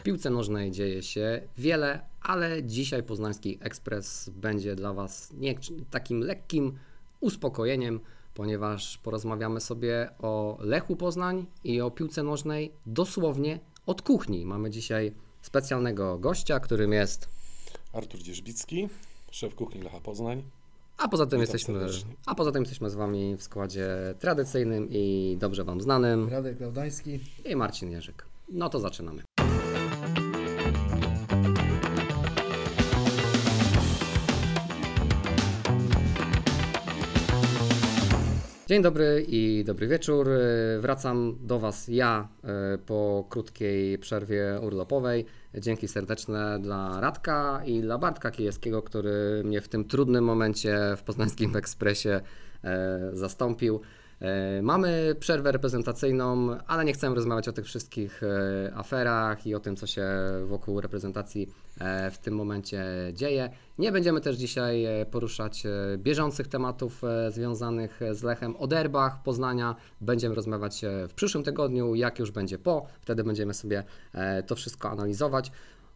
W piłce nożnej dzieje się wiele, ale dzisiaj Poznański Ekspres będzie dla Was nie takim lekkim uspokojeniem, ponieważ porozmawiamy sobie o Lechu Poznań i o piłce nożnej dosłownie od kuchni. Mamy dzisiaj specjalnego gościa, którym jest Artur Dzierzbicki, szef kuchni Lecha Poznań. A poza tym jesteśmy, a poza tym jesteśmy z Wami w składzie tradycyjnym i dobrze Wam znanym. Radek Laudański i Marcin Jerzyk. No to zaczynamy. Dzień dobry i dobry wieczór. Wracam do Was ja e, po krótkiej przerwie urlopowej. Dzięki serdeczne dla Radka i dla Bartka Kijewskiego, który mnie w tym trudnym momencie w Poznańskim Ekspresie e, zastąpił. E, mamy przerwę reprezentacyjną, ale nie chcemy rozmawiać o tych wszystkich e, aferach i o tym, co się wokół reprezentacji e, w tym momencie dzieje. Nie będziemy też dzisiaj poruszać bieżących tematów związanych z Lechem. O derbach Poznania będziemy rozmawiać w przyszłym tygodniu, jak już będzie po. Wtedy będziemy sobie to wszystko analizować.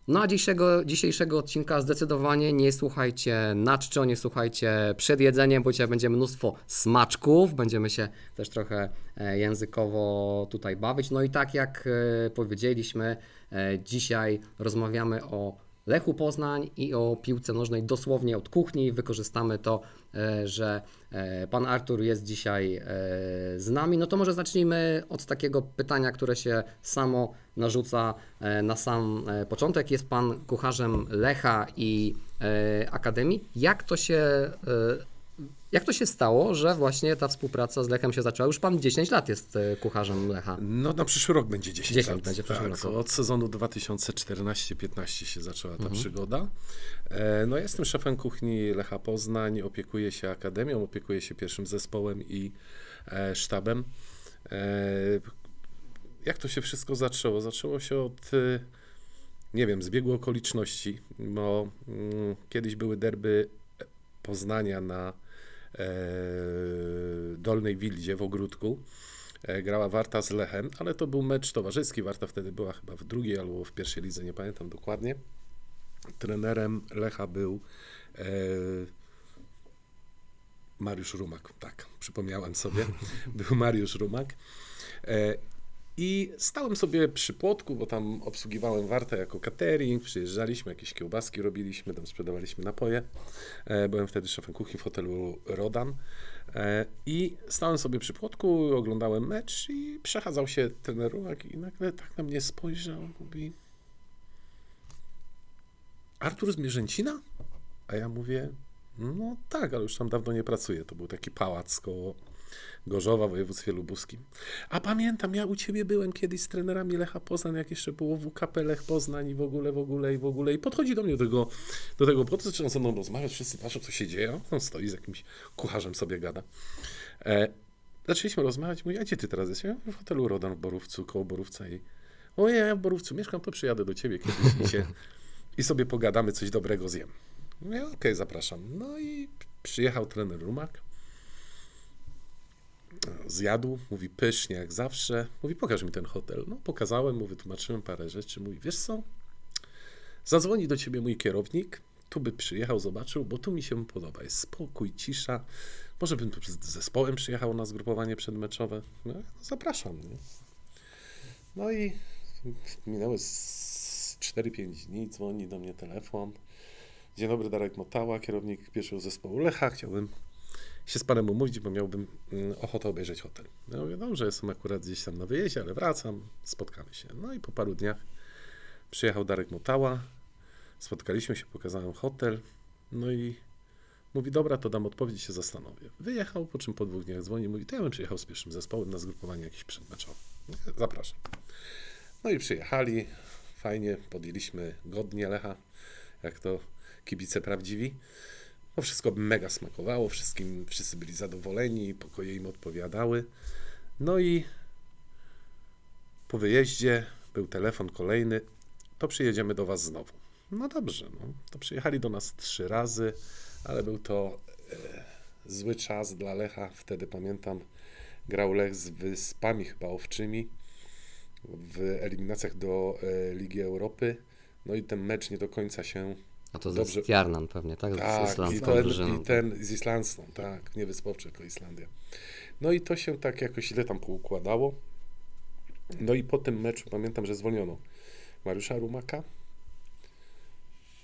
No a dzisiejszego, dzisiejszego odcinka zdecydowanie nie słuchajcie na czczo, nie słuchajcie przed jedzeniem, bo dzisiaj będzie mnóstwo smaczków, będziemy się też trochę e, językowo tutaj bawić. No i tak jak e, powiedzieliśmy, e, dzisiaj rozmawiamy o Lechu Poznań i o piłce nożnej dosłownie od kuchni. Wykorzystamy to, e, że e, pan Artur jest dzisiaj e, z nami. No to może zacznijmy od takiego pytania, które się samo narzuca na sam początek. Jest pan kucharzem Lecha i Akademii. Jak to się jak to się stało, że właśnie ta współpraca z Lechem się zaczęła? Już pan 10 lat jest e, kucharzem Lecha. No na przyszły rok będzie 10, 10 lat. będzie w przyszłym tak, roku. Od sezonu 2014-15 się zaczęła ta mhm. przygoda. E, no jestem szefem kuchni Lecha Poznań, opiekuję się akademią, opiekuję się pierwszym zespołem i e, sztabem. Jak to się wszystko zaczęło? Zaczęło się od nie wiem, zbiegu okoliczności, bo mm, kiedyś były derby Poznania na Dolnej Wildzie w Ogródku. E, grała Warta z Lechem, ale to był mecz towarzyski. Warta wtedy była chyba w drugiej albo w pierwszej lidze, nie pamiętam dokładnie. Trenerem Lecha był e, Mariusz Rumak, tak, przypomniałem sobie. Był Mariusz Rumak. I stałem sobie przy płotku, bo tam obsługiwałem wartę jako catering, przyjeżdżaliśmy, jakieś kiełbaski robiliśmy, tam sprzedawaliśmy napoje. E, byłem wtedy szefem kuchni w hotelu Rodan. E, I stałem sobie przy płotku, oglądałem mecz i przechadzał się ten ruak i nagle tak na mnie spojrzał, mówi Artur z Mierzęcina? A ja mówię, no tak, ale już tam dawno nie pracuję. To był taki pałac koło Gorzowa w województwie lubuskim. A pamiętam, ja u ciebie byłem kiedyś z trenerami Lecha Poznań, jak jeszcze było WKP Lech Poznań i w ogóle, w ogóle, i w ogóle. I podchodzi do mnie do tego, do tego płotu, zaczyna ze mną rozmawiać, wszyscy patrzą, co się dzieje. On stoi z jakimś kucharzem, sobie gada. E, zaczęliśmy rozmawiać, mówi, a gdzie ty teraz jesteś? Ja w hotelu Rodan w Borówcu, koło Borówca i ojej, ja w Borówcu mieszkam, to przyjadę do ciebie kiedyś i, się, i sobie pogadamy, coś dobrego zjem. Mówię, okej, okay, zapraszam. No i przyjechał trener Rumak, zjadł, mówi pysznie jak zawsze. Mówi, pokaż mi ten hotel. No, pokazałem mu, wytłumaczyłem parę rzeczy. Mówi, wiesz co, zadzwoni do ciebie mój kierownik, tu by przyjechał, zobaczył, bo tu mi się podoba. Jest spokój, cisza. Może bym tu z zespołem przyjechał na zgrupowanie przedmeczowe. No, zapraszam. Nie? No i minęły 4-5 dni, dzwoni do mnie telefon. Dzień dobry, Darek Motała, kierownik pierwszego zespołu Lecha. Chciałbym się z panem umówić, bo miałbym mm, ochotę obejrzeć hotel. Ja mówię, dobrze, jestem akurat gdzieś tam na wyjeździe, ale wracam, spotkamy się. No i po paru dniach przyjechał Darek Motała, spotkaliśmy się, pokazałem hotel, no i mówi, dobra, to dam odpowiedź się zastanowię. Wyjechał, po czym po dwóch dniach dzwoni, mówi, to ja bym przyjechał z pierwszym zespołem na zgrupowanie jakieś przedmeczowe. Zapraszam. No i przyjechali, fajnie, podjęliśmy godnie Lecha, jak to kibice prawdziwi. No wszystko mega smakowało, wszystkim, wszyscy byli zadowoleni, pokoje im odpowiadały. No i po wyjeździe był telefon kolejny, to przyjedziemy do Was znowu. No dobrze, no, to przyjechali do nas trzy razy, ale był to e, zły czas dla Lecha. Wtedy pamiętam, grał Lech z Wyspami chyba Owczymi. w eliminacjach do e, Ligi Europy. No i ten mecz nie do końca się. A to Dobrze. ze Stjarnan pewnie, tak? Z Tak, i islandzką ten, drużyną. i ten z Islandzką, tak, nie Wyspowcze, tylko Islandia. No i to się tak jakoś źle tam poukładało. No i po tym meczu pamiętam, że zwolniono Mariusza Rumaka.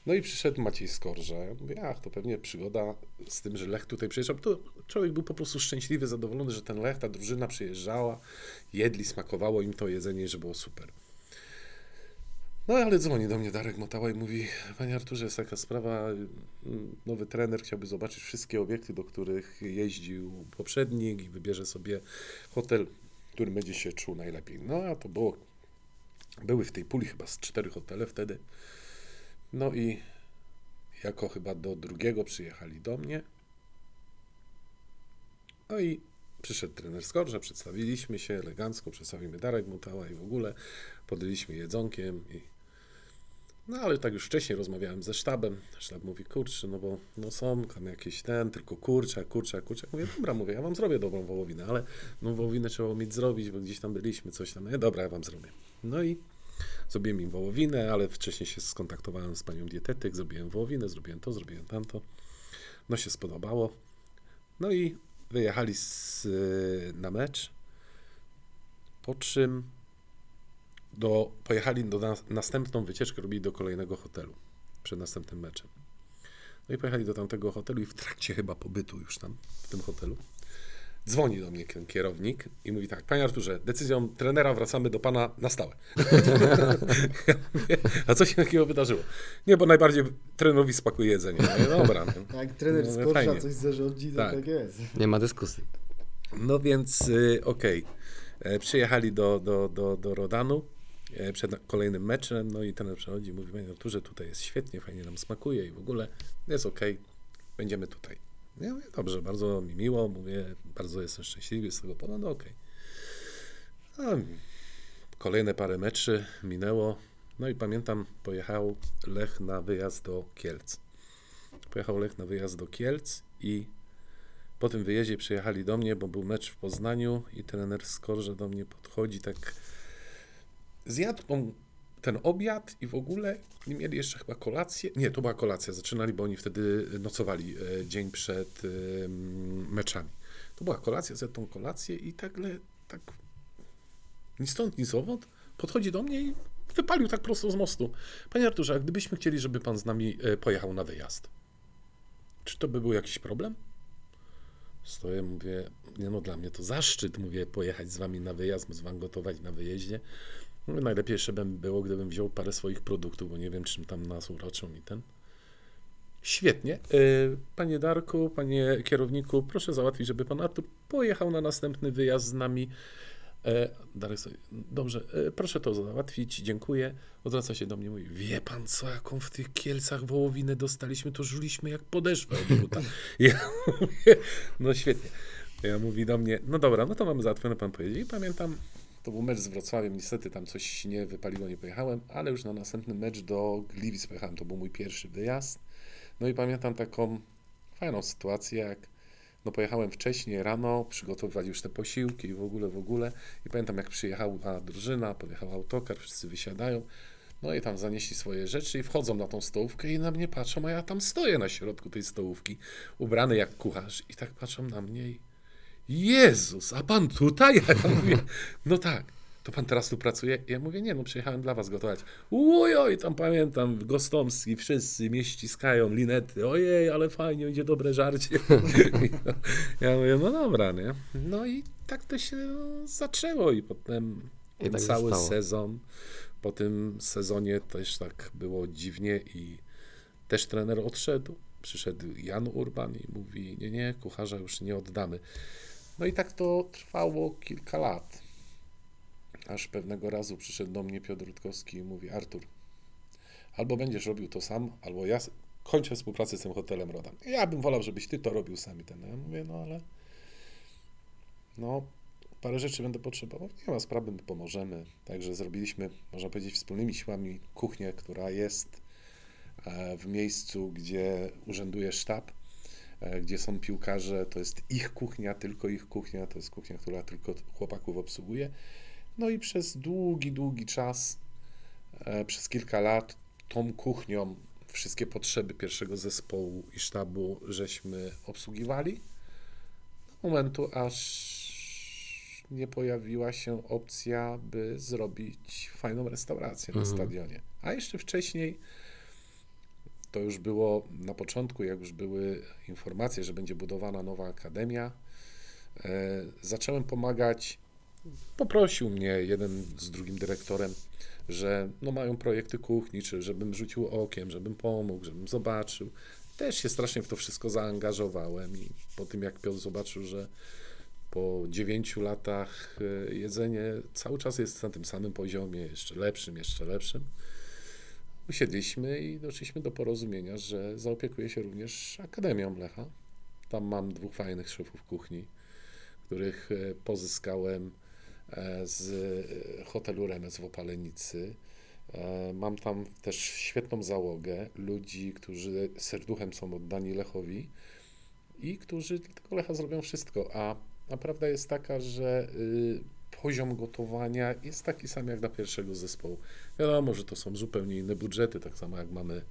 No i przyszedł Maciej Skorża. Ja mówię, ach, to pewnie przygoda z tym, że Lech tutaj przyjeżdżał. To człowiek był po prostu szczęśliwy, zadowolony, że ten Lech, ta drużyna przyjeżdżała, jedli, smakowało im to jedzenie, i że było super. No ale dzwoni do mnie Darek Motała i mówi, panie Arturze, jest taka sprawa, mm, nowy trener chciałby zobaczyć wszystkie obiekty, do których jeździł poprzednik i wybierze sobie hotel, w którym będzie się czuł najlepiej. No a to było, były w tej puli chyba z cztery hotele wtedy. No i jako chyba do drugiego przyjechali do mnie. No i przyszedł trener Skorża, przedstawiliśmy się elegancko, przedstawimy Darek Mutała i w ogóle podjęliśmy jedzonkiem i no ale tak już wcześniej rozmawiałem ze sztabem. Sztab mówi, kurczę, no bo no są tam jakieś ten, tylko kurczak, kurczak, kurczak. Mówię, dobra, mówię, ja wam zrobię dobrą wołowinę, ale no wołowinę trzeba umieć zrobić, bo gdzieś tam byliśmy, coś tam. Nie, dobra, ja wam zrobię. No i zrobiłem im wołowinę, ale wcześniej się skontaktowałem z panią dietetyk, zrobiłem wołowinę, zrobiłem to, zrobiłem tamto. No się spodobało. No i wyjechali z, na mecz, po czym do, pojechali do nas, następną wycieczkę, robili do kolejnego hotelu przed następnym meczem. No i pojechali do tamtego hotelu i w trakcie chyba pobytu już tam, w tym hotelu, dzwoni do mnie ten kierownik i mówi tak, panie Arturze, decyzją trenera wracamy do pana na stałe. a co się takiego wydarzyło? Nie, bo najbardziej trenerowi smakuje jedzenie. Mówię, dobra. no. Jak trener No, z fajnie. Korsza coś zarządzi, to Tak. tak, jest. Nie ma dyskusji. No więc y, okej. E, Przyjechali do, do, do, do Rodanu przed kolejnym meczem, no i ten przychodzi i mówi, panie Arturze, tutaj jest świetnie, fajnie nam smakuje i w ogóle jest okej, będziemy tutaj. Ja mówię, dobrze, bardzo mi miło, mówię, bardzo jestem szczęśliwy z tego powodu, okej. A, Kolejne parę meczy minęło, no i pamiętam, pojechał Lech na wyjazd do Kielc. Pojechał Lech na wyjazd do Kielc i po tym wyjeździe przyjechali do mnie, bo był mecz w Poznaniu i trener Skorże do mnie podchodzi tak zjadł on ten obiad i w ogóle nie mieli jeszcze chyba kolację. Nie, to była kolacja. Zaczynali, bo oni wtedy nocowali e, dzień przed e, meczami. To była kolacja, zjadł tą kolację i tagle tak ni stąd, ni zowąd podchodzi do mnie i wypalił tak prosto z mostu. Panie Arturze, a gdybyśmy chcieli, żeby pan z nami e, pojechał na wyjazd, czy to by był jakiś problem? Stoję, mówię, nie no, dla mnie to zaszczyt, mówię, pojechać z wami na wyjazd, z wam gotować na wyjeździe. Mówię, najlepiej jeszcze bym było, gdybym wziął parę swoich produktów, bo nie wiem, czym tam nas uroczą i ten. Świetnie. Y, Panie Darku, panie kierowniku, proszę załatwić, żeby pan Artur pojechał na następny wyjazd z nami. E, Darek sobie, dobrze, e, proszę to załatwić, dziękuję. Odwraca się do mnie i mówi, wie pan co, jaką w tych Kielcach wołowinę dostaliśmy, to żuliśmy jak podeszwę. Ja mówię, no świetnie. Ja mówi do mnie, no dobra, no to mamy załatwione, pan pojedzie. I pamiętam, to był mecz z Wrocławiem, niestety tam coś nie wypaliło, nie pojechałem, ale już na następny mecz do Gliwic pojechałem, to był mój pierwszy wyjazd. No i pamiętam taką fajną sytuację, jak no pojechałem wcześniej, rano, przygotowywać już te posiłki i w ogóle, w ogóle. I pamiętam, jak przyjechała drużyna, podjechał autokar, wszyscy wysiadają. No i tam zanieśli swoje rzeczy i wchodzą na tą stołówkę i na mnie patrzą, a ja tam stoję na środku tej stołówki, ubrany jak kucharz. I tak patrzą na mnie i Jezus, a pan tutaj? Ja mówię, no tak. To pan teraz tu pracuje? Ja mówię, nie, no przyjechałem dla was gotować. Ujoj, tam pamiętam, Gostomski, wszyscy mnie ściskają, linety. Ojej, ale fajnie, idzie dobre żarcie. ja mówię, no dobra, nie? No i tak to się zaczęło i potem I tak cały zostało. sezon. Po tym sezonie też tak było dziwnie i też trener odszedł. Przyszedł Jan Urban i mówi, nie, nie, kucharza już nie oddamy. No i tak to trwało kilka lat. Aż pewnego razu przyszedł do mnie Piotr Rutkowski i mówi, Artur, albo będziesz robił to sam, albo ja kończę współpracę z tym hotelem Rodan. Ja bym wolał, żebyś ty to robił sam i ten. Ja mówię, no ale no parę rzeczy będę potrzebował. Nie ma sprawy, my pomożemy. Także zrobiliśmy, można powiedzieć, wspólnymi siłami kuchnię, która jest e, w miejscu, gdzie urzęduje sztab, gdzie są piłkarze. To jest ich kuchnia, tylko ich kuchnia. To jest kuchnia, która tylko chłopaków obsługuje. No i przez długi, długi czas, e, przez kilka lat, tą kuchnią wszystkie potrzeby pierwszego zespołu i sztabu żeśmy obsługiwali. Do momentu, aż nie pojawiła się opcja, by zrobić fajną restaurację na Mhm. stadionie. A jeszcze wcześniej, to już było na początku, jak już były informacje, że będzie budowana nowa akademia, e, zacząłem pomagać. Poprosił mnie jeden z drugim dyrektorem, że no mają projekty kuchni, czy żebym rzucił okiem, żebym pomógł, żebym zobaczył. Też się strasznie w to wszystko zaangażowałem i po tym jak Piotr zobaczył, że po dziewięciu latach e, jedzenie cały czas jest na tym samym poziomie, jeszcze lepszym, jeszcze lepszym, usiedliśmy i doszliśmy do porozumienia, że zaopiekuję się również Akademią Lecha. Tam mam dwóch fajnych szefów kuchni, których e, pozyskałem e, z e, hotelu Remes w Opalenicy. Mam tam też świetną załogę ludzi, którzy serduchem są oddani Lechowi i którzy dla tego Lecha zrobią wszystko. A, a prawda jest taka, że y, poziom gotowania jest taki sam jak dla pierwszego zespołu. Wiadomo, że to są zupełnie inne budżety, tak samo jak mamy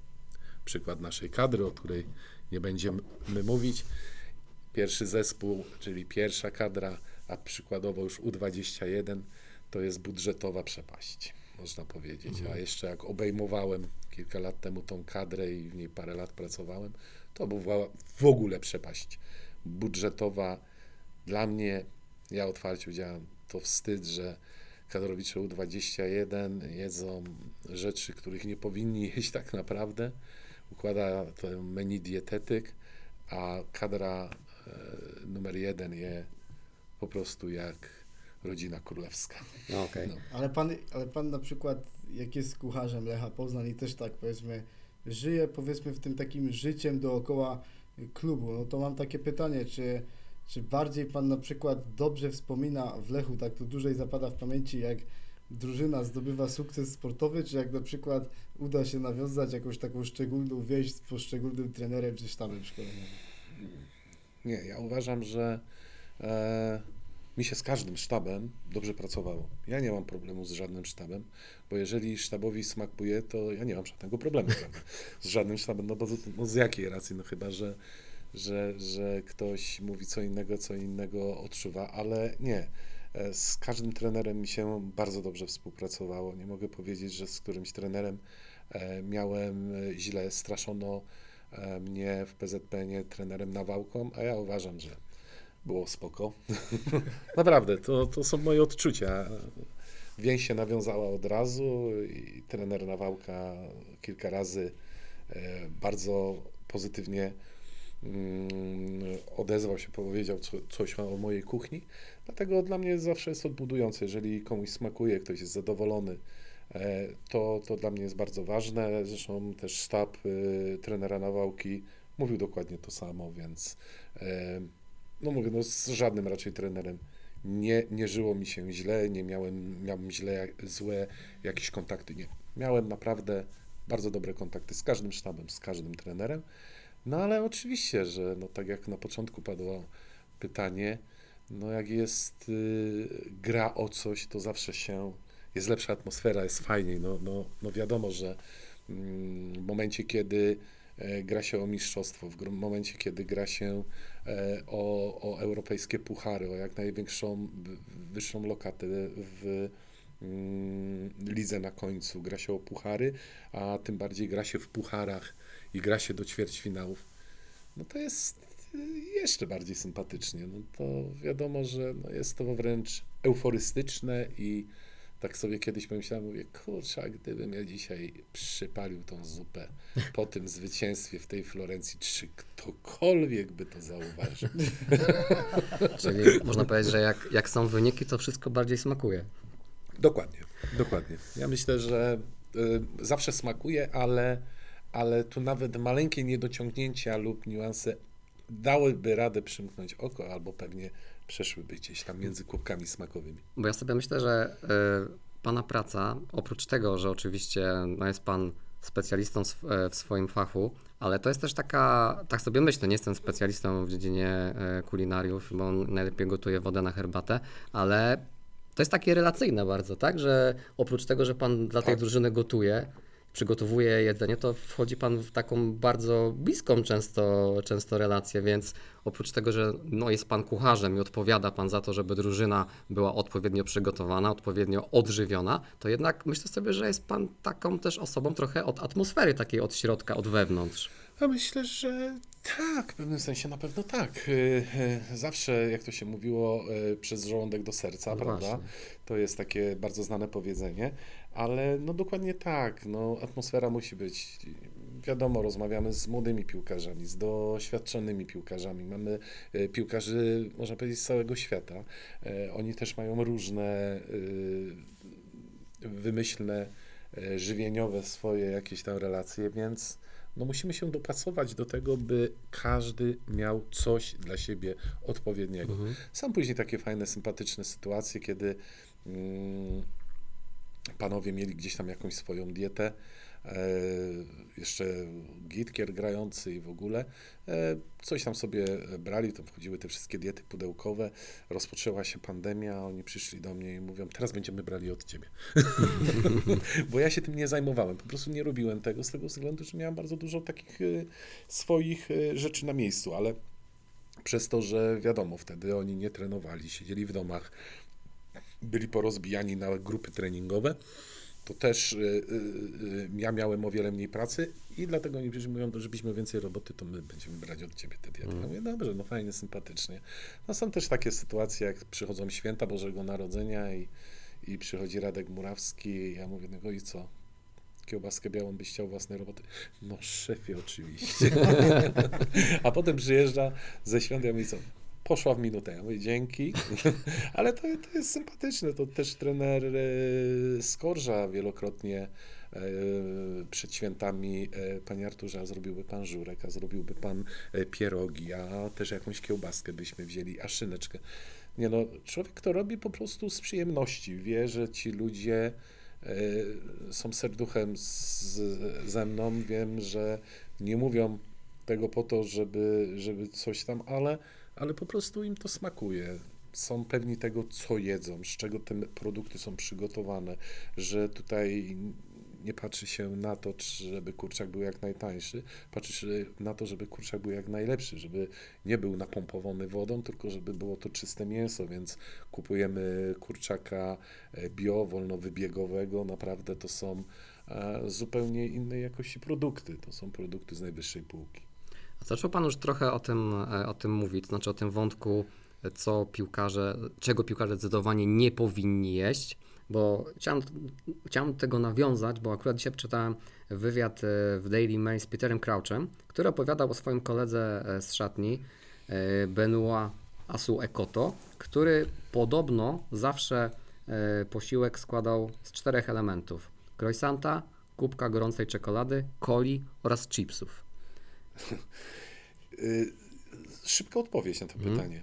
przykład naszej kadry, o której nie będziemy mówić. Pierwszy zespół, czyli pierwsza kadra, a przykładowo już U21, to jest budżetowa przepaść, można powiedzieć. A jeszcze jak obejmowałem kilka lat temu tą kadrę i w niej parę lat pracowałem, to była w ogóle przepaść budżetowa. Dla mnie, ja otwarcie powiedziałem, to wstyd, że kadrowicze U21 jedzą rzeczy, których nie powinni jeść tak naprawdę. Układa to menu dietetyk, a kadra e, numer jeden je po prostu jak rodzina królewska. No, okej. No. Ale pan, ale pan na przykład, jak jest kucharzem Lecha Poznań i też tak powiedzmy, żyje powiedzmy w tym takim życiem dookoła klubu, no to mam takie pytanie, czy, czy bardziej pan na przykład dobrze wspomina w Lechu, tak to dłużej zapada w pamięci, jak drużyna zdobywa sukces sportowy, czy jak na przykład uda się nawiązać jakąś taką szczególną więź z poszczególnym trenerem czy sztabem szkoleniowym? Nie, ja uważam, że e, mi się z każdym sztabem dobrze pracowało. Ja nie mam problemu z żadnym sztabem, bo jeżeli sztabowi smakuje, to ja nie mam żadnego problemu z żadnym sztabem. No bo no z jakiej racji? No chyba, że, że, że ktoś mówi co innego, co innego odczuwa, ale nie. E, Z każdym trenerem mi się bardzo dobrze współpracowało. Nie mogę powiedzieć, że z którymś trenerem e, miałem e, źle. Straszono mnie w PZPN trenerem Nawałką, a ja uważam, że było spoko. Naprawdę, to, to są moje odczucia. Więź się nawiązała od razu i trener Nawałka kilka razy bardzo pozytywnie odezwał się, powiedział co, coś o mojej kuchni. Dlatego dla mnie zawsze jest odbudujące, jeżeli komuś smakuje, ktoś jest zadowolony, e, to, to dla mnie jest bardzo ważne. Zresztą też sztab y, trenera Nawałki mówił dokładnie to samo, więc e, no mówię, no z żadnym raczej trenerem nie, nie żyło mi się źle, nie miałem, miałem źle, złe jakieś kontakty, nie. Miałem naprawdę bardzo dobre kontakty z każdym sztabem, z każdym trenerem, no ale oczywiście, że no tak jak na początku padło pytanie, no jak jest y, gra o coś, to zawsze się, jest lepsza atmosfera, jest fajniej, no, no, no wiadomo, że mm, w momencie, kiedy e, gra się o mistrzostwo, w momencie, kiedy gra się e, o, o europejskie puchary, o jak największą, wyższą lokatę w lidze na końcu, gra się o puchary, a tym bardziej gra się w pucharach i gra się do ćwierćfinałów, no to jest y, jeszcze bardziej sympatycznie. No to wiadomo, że no jest to wręcz euforystyczne i tak sobie kiedyś pomyślałem, mówię, kurczę, gdybym ja dzisiaj przypalił tą zupę po tym zwycięstwie w tej Florencji, czy ktokolwiek by to zauważył? Czyli można powiedzieć, że jak, jak są wyniki, to wszystko bardziej smakuje. Dokładnie, dokładnie. Ja myślę, że y, zawsze smakuje, ale, ale tu nawet maleńkie niedociągnięcia lub niuanse dałyby radę przymknąć oko, albo pewnie przeszłyby gdzieś tam między kubkami smakowymi. Bo ja sobie myślę, że y, Pana praca, oprócz tego, że oczywiście no jest Pan specjalistą e, w swoim fachu, ale to jest też taka, tak sobie myślę, nie jestem specjalistą w dziedzinie e, kulinariów, bo on najlepiej gotuje wodę na herbatę, ale To jest takie relacyjne bardzo, tak? Że oprócz tego, że pan dla tej Tak. drużyny gotuje, przygotowuje jedzenie, to wchodzi pan w taką bardzo bliską często, często relację, więc oprócz tego, że no, jest pan kucharzem i odpowiada pan za to, żeby drużyna była odpowiednio przygotowana, odpowiednio odżywiona, to jednak myślę sobie, że jest pan taką też osobą trochę od atmosfery takiej od środka, od wewnątrz. Ja myślę, że tak, w pewnym sensie na pewno tak. Y, y, Zawsze, jak to się mówiło, y, przez żołądek do serca, No prawda? właśnie. To jest takie bardzo znane powiedzenie, ale no dokładnie tak, no atmosfera musi być. Wiadomo, rozmawiamy z młodymi piłkarzami, z doświadczonymi piłkarzami. Mamy piłkarzy, można powiedzieć, z całego świata. Oni też mają różne wymyślne, żywieniowe swoje jakieś tam relacje, więc no musimy się dopasować do tego, by każdy miał coś dla siebie odpowiedniego. Mhm. Są później takie fajne, sympatyczne sytuacje, kiedy mm, panowie mieli gdzieś tam jakąś swoją dietę, jeszcze gitkier grający i w ogóle, e, coś tam sobie brali, tam wchodziły te wszystkie diety pudełkowe, rozpoczęła się pandemia, oni przyszli do mnie i mówią, teraz będziemy brali od ciebie. Bo ja się tym nie zajmowałem, po prostu nie robiłem tego z tego względu, że miałem bardzo dużo takich e, swoich e, rzeczy na miejscu, ale przez to, że wiadomo, wtedy oni nie trenowali, siedzieli w domach, byli porozbijani na grupy treningowe, to też y, y, y, ja miałem o wiele mniej pracy i dlatego oni mówią, żebyśmy więcej roboty, to my będziemy brać od ciebie te diety. Ja mówię, dobrze, no fajnie, sympatycznie. No są też takie sytuacje, jak przychodzą święta Bożego Narodzenia i, i przychodzi Radek Murawski i ja mówię, no i co? Kiełbaskę białą byś chciał własnej roboty? No szefie oczywiście. A potem przyjeżdża ze świąt, ja mówię, co? Poszła w minutę. Ja mówię, dzięki. Ale to, to jest sympatyczne. To też trener e, Skorża wielokrotnie e, przed świętami e, Panie Arturze, a zrobiłby Pan żurek, a zrobiłby Pan e, pierogi, a też jakąś kiełbaskę byśmy wzięli, a szyneczkę. Nie no, człowiek to robi po prostu z przyjemności. Wie, że ci ludzie e, są serduchem z, ze mną. Wiem, że nie mówią tego po to, żeby, żeby coś tam, ale, ale po prostu im to smakuje. Są pewni tego, co jedzą, z czego te produkty są przygotowane, że tutaj nie patrzy się na to, żeby kurczak był jak najtańszy, patrzy się na to, żeby kurczak był jak najlepszy, żeby nie był napompowany wodą, tylko żeby było to czyste mięso, więc kupujemy kurczaka e, bio, wolnowybiegowego, naprawdę to są e, zupełnie innej jakości produkty, to są produkty z najwyższej półki. Zaczął Pan już trochę o tym, e, o tym mówić, znaczy o tym wątku, co piłkarze, czego piłkarze zdecydowanie nie powinni jeść, bo chciałem, chciałem do tego nawiązać, bo akurat dzisiaj przeczytałem wywiad e, w Daily Mail z Peterem Crouchem, który opowiadał o swoim koledze e, z szatni, Benoit Asu Ekoto, który podobno zawsze posiłek składał z czterech elementów. Croissanta, kubka gorącej czekolady, coli oraz chipsów. Y, Szybka odpowiedź na to Mhm. pytanie.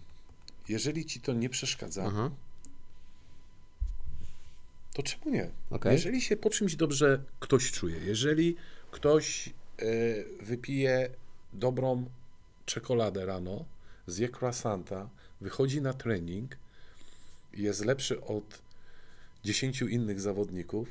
Jeżeli ci to nie przeszkadza, Aha, to czemu nie? okej. Jeżeli się po czymś dobrze ktoś czuje, jeżeli ktoś y, wypije dobrą czekoladę rano, zje croissanta, wychodzi na trening i jest lepszy od 10 innych zawodników,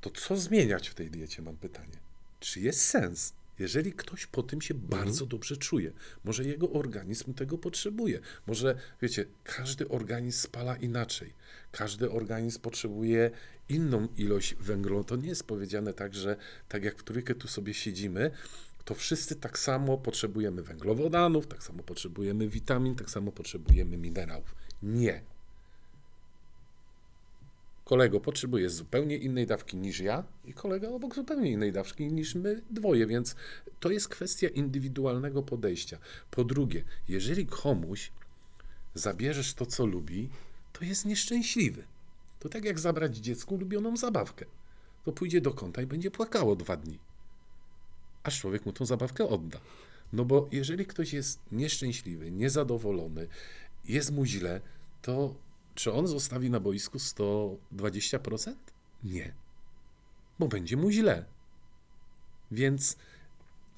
to co zmieniać w tej diecie, mam pytanie. Czy jest sens? Jeżeli ktoś po tym się bardzo dobrze czuje, może jego organizm tego potrzebuje. Może, wiecie, każdy organizm spala inaczej. Każdy organizm potrzebuje inną ilość węgla. To nie jest powiedziane tak, że tak jak w trójkę tu sobie siedzimy, to wszyscy tak samo potrzebujemy węglowodanów, tak samo potrzebujemy witamin, tak samo potrzebujemy minerałów. Nie. Kolego potrzebuje zupełnie innej dawki niż ja i kolega obok zupełnie innej dawki niż my dwoje, więc to jest kwestia indywidualnego podejścia. Po drugie, jeżeli komuś zabierzesz to, co lubi, to jest nieszczęśliwy. To tak jak zabrać dziecku ulubioną zabawkę. To pójdzie do kąta i będzie płakało dwa dni. Aż człowiek mu tą zabawkę odda. No bo jeżeli ktoś jest nieszczęśliwy, niezadowolony, jest mu źle, to czy on zostawi na boisku 120%? Nie. Bo będzie mu źle. Więc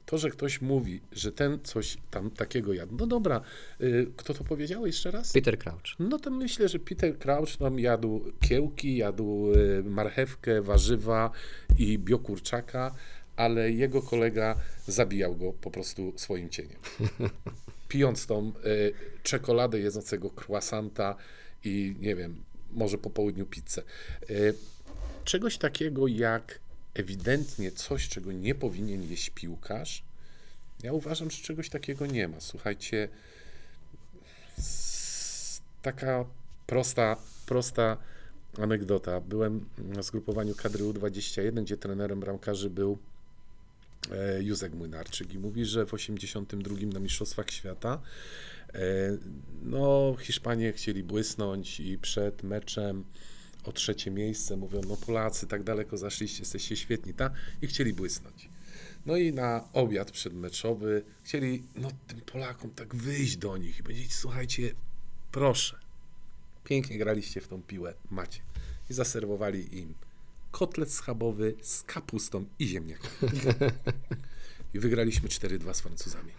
To, że ktoś mówi, że ten coś tam takiego jadł. No dobra, y, kto to powiedział jeszcze raz? Peter Crouch. No to myślę, że Peter Crouch tam jadł kiełki, jadł y, marchewkę, warzywa i biokurczaka, ale jego kolega zabijał go po prostu swoim cieniem. Pijąc tą y, czekoladę, jedzącego croissanta i nie wiem, może po południu pizzę. Y, czegoś takiego jak ewidentnie coś, czego nie powinien jeść piłkarz, ja uważam, że czegoś takiego nie ma. Słuchajcie, taka prosta, prosta anegdota. Byłem na zgrupowaniu kadry U21, gdzie trenerem bramkarzy był e, Józek Młynarczyk i mówi, że w 82 na Mistrzostwach Świata e, no Hiszpanie chcieli błysnąć i przed meczem o trzecie miejsce mówią, no Polacy tak daleko zaszliście, jesteście świetni, ta? I chcieli błysnąć. No i na obiad przedmeczowy chcieli no, tym Polakom tak wyjść do nich i powiedzieć, słuchajcie, proszę, pięknie graliście w tą piłę, macie. I zaserwowali im kotlet schabowy z kapustą i ziemniakami. I wygraliśmy 4-2 z Francuzami.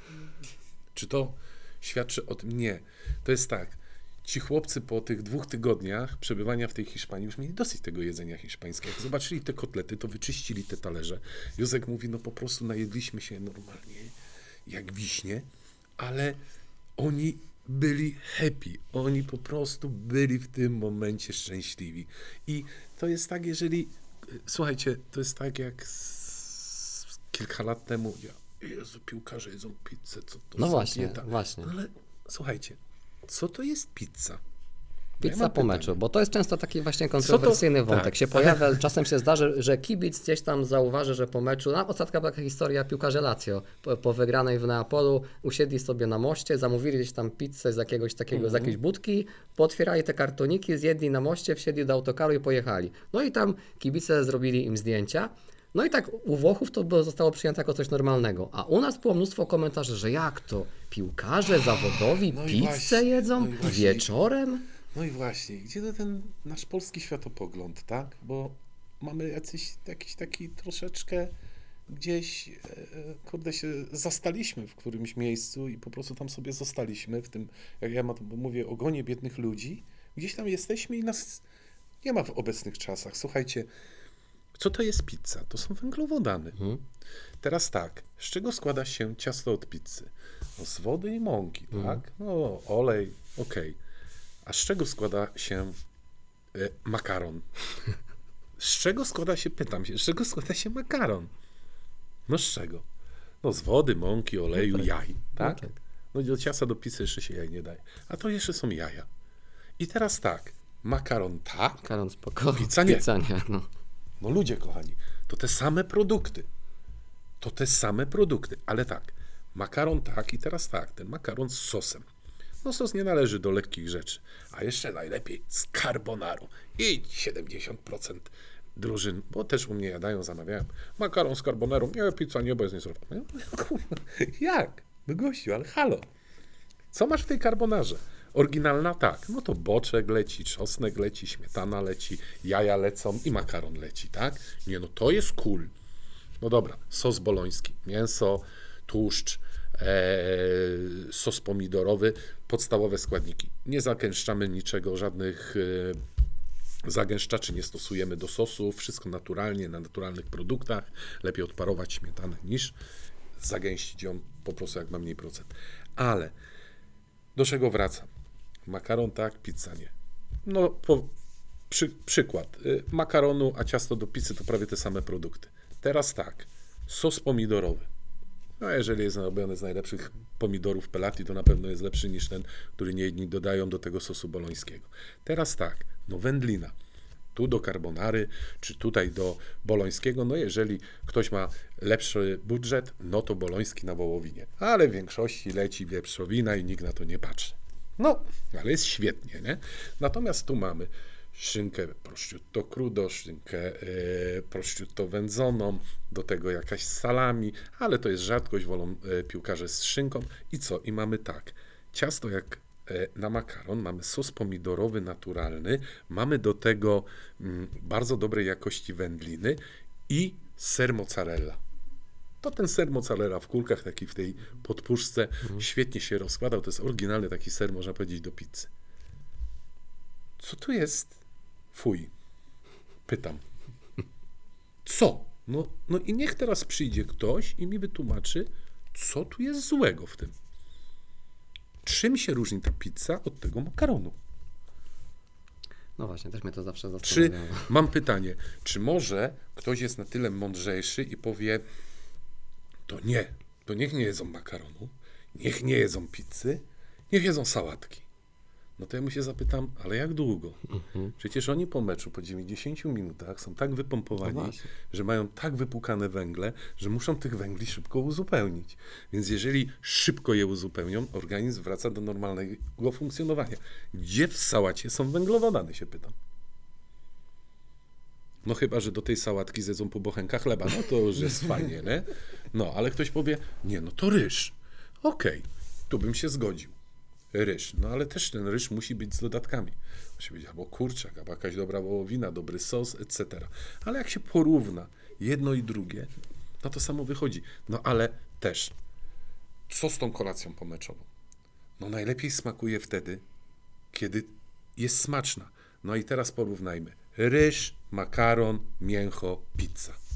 Czy to świadczy o tym? Nie. To jest tak. Ci chłopcy po tych dwóch tygodniach przebywania w tej Hiszpanii już mieli dosyć tego jedzenia hiszpańskiego. Zobaczyli te kotlety, to wyczyścili te talerze. Józek mówi, no po prostu najedliśmy się normalnie, jak wiśnie, ale oni byli happy. Oni po prostu byli w tym momencie szczęśliwi. I to jest tak, jeżeli, słuchajcie, to jest tak jak z, kilka lat temu, ja, Jezu, piłkarze jedzą pizzę, co to No właśnie, dieta? właśnie. No ale słuchajcie, co to jest pizza? Pizza mam po meczu, bo to jest często taki właśnie kontrowersyjny wątek. tak, się pojawia, czasem się zdarzy, że kibic gdzieś tam zauważy, że po meczu, na ostatnia była taka historia piłkarze Lazio, po, po wygranej w Neapolu, usiedli sobie na moście, zamówili gdzieś tam pizzę z jakiegoś takiego, z Mhm. jakiejś budki, potwierali te kartoniki, zjedli na moście, wsiedli do autokaru i pojechali. No i tam kibice zrobili im zdjęcia. No i tak u Włochów to zostało przyjęte jako coś normalnego, a u nas było mnóstwo komentarzy, że jak to, piłkarze zawodowi No pizzę właśnie, jedzą no wieczorem? No i właśnie, gdzie to ten nasz polski światopogląd, tak? Bo mamy jacyś, jakiś taki troszeczkę gdzieś, e, kurde, się zastaliśmy w którymś miejscu i po prostu tam sobie zostaliśmy w tym, jak ja mówię, ogonie biednych ludzi. Gdzieś tam jesteśmy i nas nie ma w obecnych czasach. Słuchajcie, co to jest pizza? To są węglowodany. Mhm. Teraz tak, z czego składa się ciasto od pizzy? No z wody i mąki, tak? No olej, okej. A z czego składa się e, makaron? Z czego składa się, pytam się, z czego składa się makaron? No z czego? No z wody, mąki, oleju, jaj, tak? tak. No do ciasta do pizzy jeszcze się jaj nie daje. A to jeszcze są jaja. I teraz tak, makaron tak, Karon spoko. Pizza nie. Pizza nie, no. No ludzie kochani, to te same produkty. To te same produkty, ale tak, makaron tak i teraz tak, ten makaron z sosem. No sos nie należy do lekkich rzeczy, a jeszcze najlepiej z carbonarą. I 70% drużyn, bo też u mnie jadają, zamawiają, makaron z carbonarą, nie, pizza nie, bo jest niezdrowa. Kurwa, Jak? No gościu, ale halo. Co masz w tej carbonarze? Oryginalna tak, no to boczek leci, czosnek leci, śmietana leci, jaja lecą i makaron leci, tak? Nie, no to jest cool. No dobra, sos boloński, mięso, tłuszcz, e, sos pomidorowy, podstawowe składniki. Nie zagęszczamy niczego, żadnych e, zagęszczaczy nie stosujemy do sosu, wszystko naturalnie, na naturalnych produktach. Lepiej odparować śmietanę niż zagęścić ją po prostu jak ma mniej procent. Ale do czego wracam? Makaron tak, pizza nie. No, po, przy, przykład. Y, Makaronu, a ciasto do pizzy to prawie te same produkty. Teraz tak, sos pomidorowy. No, jeżeli jest zrobiony z najlepszych pomidorów pelati, to na pewno jest lepszy niż ten, który nie jedni dodają do tego sosu bolońskiego. Teraz tak, no wędlina. Tu do carbonary, czy tutaj do bolońskiego. No jeżeli ktoś ma lepszy budżet, no to boloński na wołowinie. Ale w większości leci wieprzowina i nikt na to nie patrzy. No, ale jest świetnie, nie? Natomiast tu mamy szynkę prosciutto crudo, szynkę e, prosciutto wędzoną, do tego jakaś salami, ale to jest rzadkość, wolą e, piłkarze z szynką. I co? I mamy tak, ciasto jak e, na makaron, mamy sos pomidorowy naturalny, mamy do tego mm, bardzo dobrej jakości wędliny i ser mozzarella. To ten ser mozzarella w kulkach, taki w tej podpuszce, Mhm. świetnie się rozkładał. To jest oryginalny taki ser, można powiedzieć, do pizzy. Co tu jest? Fuj. Pytam. Co? No, no i niech teraz przyjdzie ktoś i mi wytłumaczy, co tu jest złego w tym. Czym się różni ta pizza od tego makaronu? No właśnie, też mnie to zawsze Czy zastanawiało. mam pytanie, czy może ktoś jest na tyle mądrzejszy i powie, to nie, to niech nie jedzą makaronu, niech nie jedzą pizzy, niech jedzą sałatki. No to ja mu się zapytam, ale jak długo? Przecież oni po meczu, po 90 minutach są tak No wypompowani, właśnie. że mają tak wypłukane węgle, że muszą tych węgli szybko uzupełnić. Więc jeżeli szybko je uzupełnią, organizm wraca do normalnego funkcjonowania. Gdzie w sałacie są węglowodany, się pytam. No chyba, że do tej sałatki zjedzą po bochenka chleba, no to już jest fajnie, nie? No, ale ktoś powie, nie, no to ryż. Okej, tu bym się zgodził. Ryż, no ale też ten ryż musi być z dodatkami. Musi być albo kurczak, albo jakaś dobra wołowina, dobry sos, etc. Ale jak się porówna jedno i drugie, no to samo wychodzi. No ale też, co z tą kolacją pomeczową? No najlepiej smakuje wtedy, kiedy jest smaczna. No i teraz porównajmy. Ryż, makaron, mięcho, pizza.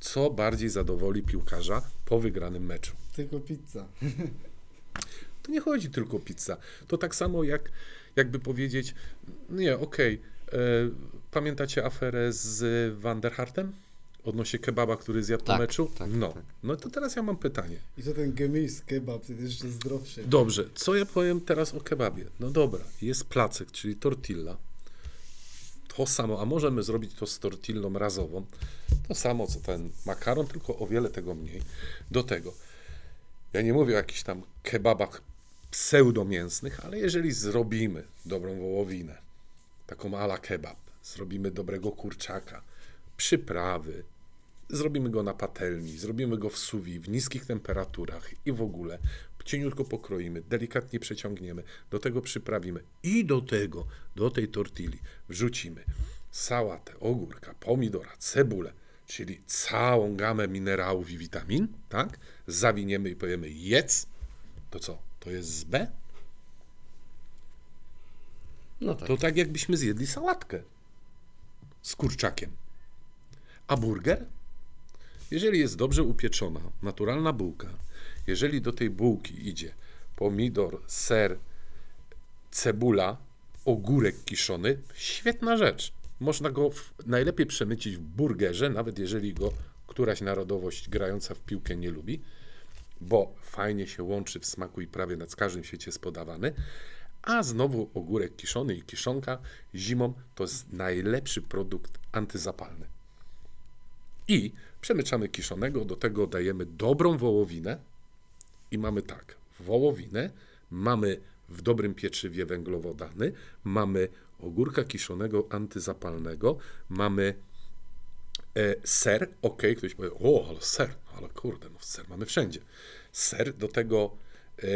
Co bardziej zadowoli piłkarza po wygranym meczu? Tylko pizza. To nie chodzi tylko o pizza. To tak samo jak, jakby powiedzieć, nie, okej, e, pamiętacie aferę z Van der Hartem? Odnośnie kebaba, który zjadł po Tak, meczu? tak, no. tak. no to teraz ja mam pytanie. I to ten gemis kebab, to jest jeszcze zdrowszy. Dobrze, co ja powiem teraz o kebabie? No dobra, jest placek, czyli tortilla. To samo, a możemy zrobić to z tortillą razową. To samo, co ten makaron, tylko o wiele tego mniej. Do tego, ja nie mówię o jakichś tam kebabach pseudomięsnych, ale jeżeli zrobimy dobrą wołowinę, taką ala kebab, zrobimy dobrego kurczaka, przyprawy, zrobimy go na patelni, zrobimy go w suwi, w niskich temperaturach i w ogóle cieniutko pokroimy, delikatnie przeciągniemy, do tego przyprawimy i do tego, do tej tortilli wrzucimy sałatę, ogórka, pomidora, cebulę, czyli całą gamę minerałów i witamin, tak? Zawiniemy i powiemy jedz, to co? To jest z B? No tak. To tak jakbyśmy zjedli sałatkę z kurczakiem. A burger? Jeżeli jest dobrze upieczona, naturalna bułka, jeżeli do tej bułki idzie pomidor, ser, cebula, ogórek kiszony, świetna rzecz. Można go w, najlepiej przemycić w burgerze, nawet jeżeli go któraś narodowość grająca w piłkę nie lubi, bo fajnie się łączy w smaku i prawie na każdym świecie jest podawany. A znowu ogórek kiszony i kiszonka zimą to jest najlepszy produkt antyzapalny. I przemyczamy kiszonego, do tego dajemy dobrą wołowinę i mamy tak, wołowinę, mamy w dobrym pieczywie węglowodany, mamy ogórka kiszonego antyzapalnego, mamy e, ser, ok, ktoś powie, o, ale ser, ale kurde, no ser mamy wszędzie. Ser, do tego, e,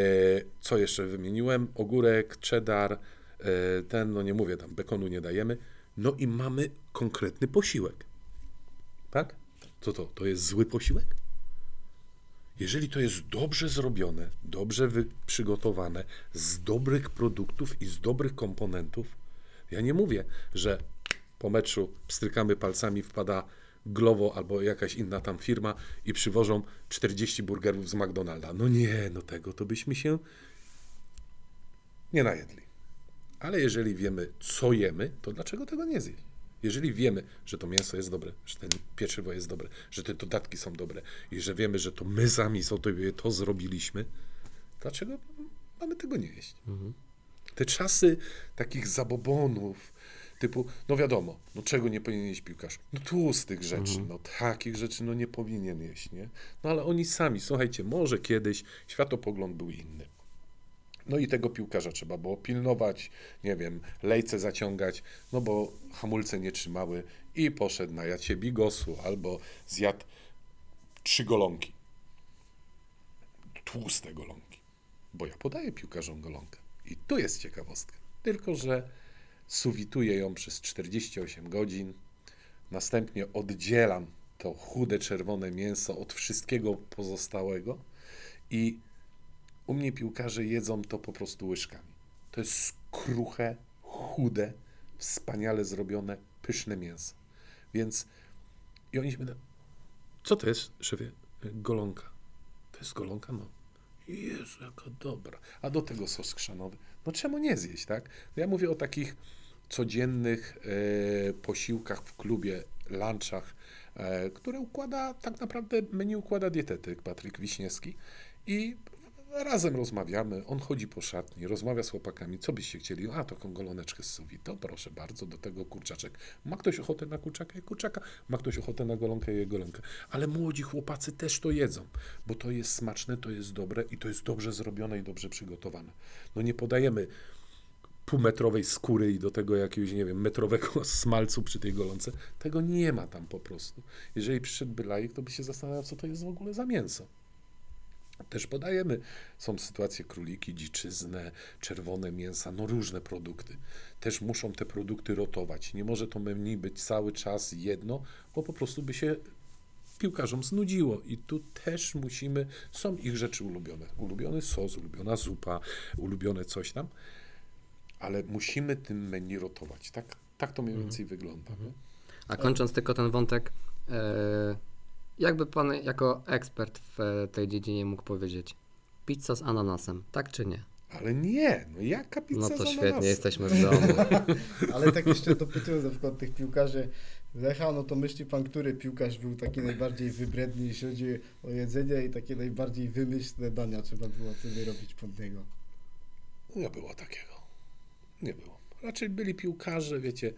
co jeszcze wymieniłem, ogórek, cheddar, e, ten, no nie mówię, tam bekonu nie dajemy, no i mamy konkretny posiłek. Tak? Co to? To jest zły posiłek? Jeżeli to jest dobrze zrobione, dobrze przygotowane, z dobrych produktów i z dobrych komponentów, ja nie mówię, że po meczu pstrykamy palcami, wpada Glovo albo jakaś inna tam firma i przywożą 40 burgerów z McDonalda. No nie, no tego to byśmy się nie najedli. Ale jeżeli wiemy, co jemy, to dlaczego tego nie zjeść? Jeżeli wiemy, że to mięso jest dobre, że ten pieczywo jest dobre, że te dodatki są dobre i że wiemy, że to my sami sobie to zrobiliśmy, dlaczego mamy tego nie jeść? Te czasy takich zabobonów, typu, no wiadomo, no czego nie powinien jeść piłkarz? No tłustych rzeczy, no takich rzeczy no nie powinien jeść, nie? No ale oni sami, słuchajcie, może kiedyś światopogląd był inny. No i tego piłkarza trzeba było pilnować, nie wiem, lejce zaciągać, no bo hamulce nie trzymały i poszedł na jacie bigosu albo zjadł trzy golonki. Tłuste golonki. Bo ja podaję piłkarzom golonkę. I tu jest ciekawostka. Tylko, że suwituję ją przez 48 godzin, następnie oddzielam to chude czerwone mięso od wszystkiego pozostałego i u mnie piłkarze jedzą to po prostu łyżkami. To jest kruche, chude, wspaniale zrobione, pyszne mięso. Więc i oni się będą, co to jest, szefie? Golonka. To jest golonka? No. Jezu, jaka dobra. A do tego sos chrzanowy. No czemu nie zjeść, tak? Ja mówię o takich codziennych e, posiłkach w klubie, lunchach, e, które układa, tak naprawdę menu układa dietetyk Patryk Wiśniewski i razem rozmawiamy, on chodzi po szatni, rozmawia z chłopakami, co byście chcieli? A, taką goloneczkę z suwi, to proszę bardzo, do tego kurczaczek. Ma ktoś ochotę na kurczaka? Je kurczaka. Ma ktoś ochotę na golonkę? Je golonkę. Ale młodzi chłopacy też to jedzą, bo to jest smaczne, to jest dobre i to jest dobrze zrobione i dobrze przygotowane. No nie podajemy półmetrowej skóry i do tego jakiegoś, nie wiem, metrowego smalcu przy tej golonce. Tego nie ma tam po prostu. Jeżeli przyszedłby lajek, to by się zastanawiał, co to jest w ogóle za mięso. Też podajemy, są sytuacje króliki, dziczyznę, czerwone mięsa, no różne produkty. Też muszą te produkty rotować. Nie może to menu być cały czas jedno, bo po prostu by się piłkarzom znudziło. I tu też musimy, są ich rzeczy ulubione. Ulubiony sos, ulubiona zupa, ulubione coś tam, ale musimy tym menu rotować. Tak, tak to mniej więcej wygląda. nie? A kończąc tylko ten wątek, e, jakby pan jako ekspert w e, tej dziedzinie mógł powiedzieć, pizza z ananasem, tak czy nie? Ale nie, no jaka pizza No to świetnie, jesteśmy w domu. Ale tak jeszcze dopytując na przykład tych piłkarzy Lecha, no to myśli pan, który piłkarz był taki najbardziej wybredny, jeśli chodzi o jedzenie i takie najbardziej wymyślne dania trzeba było wtedy robić pod niego? Nie było takiego. Nie było. Raczej byli piłkarze, wiecie,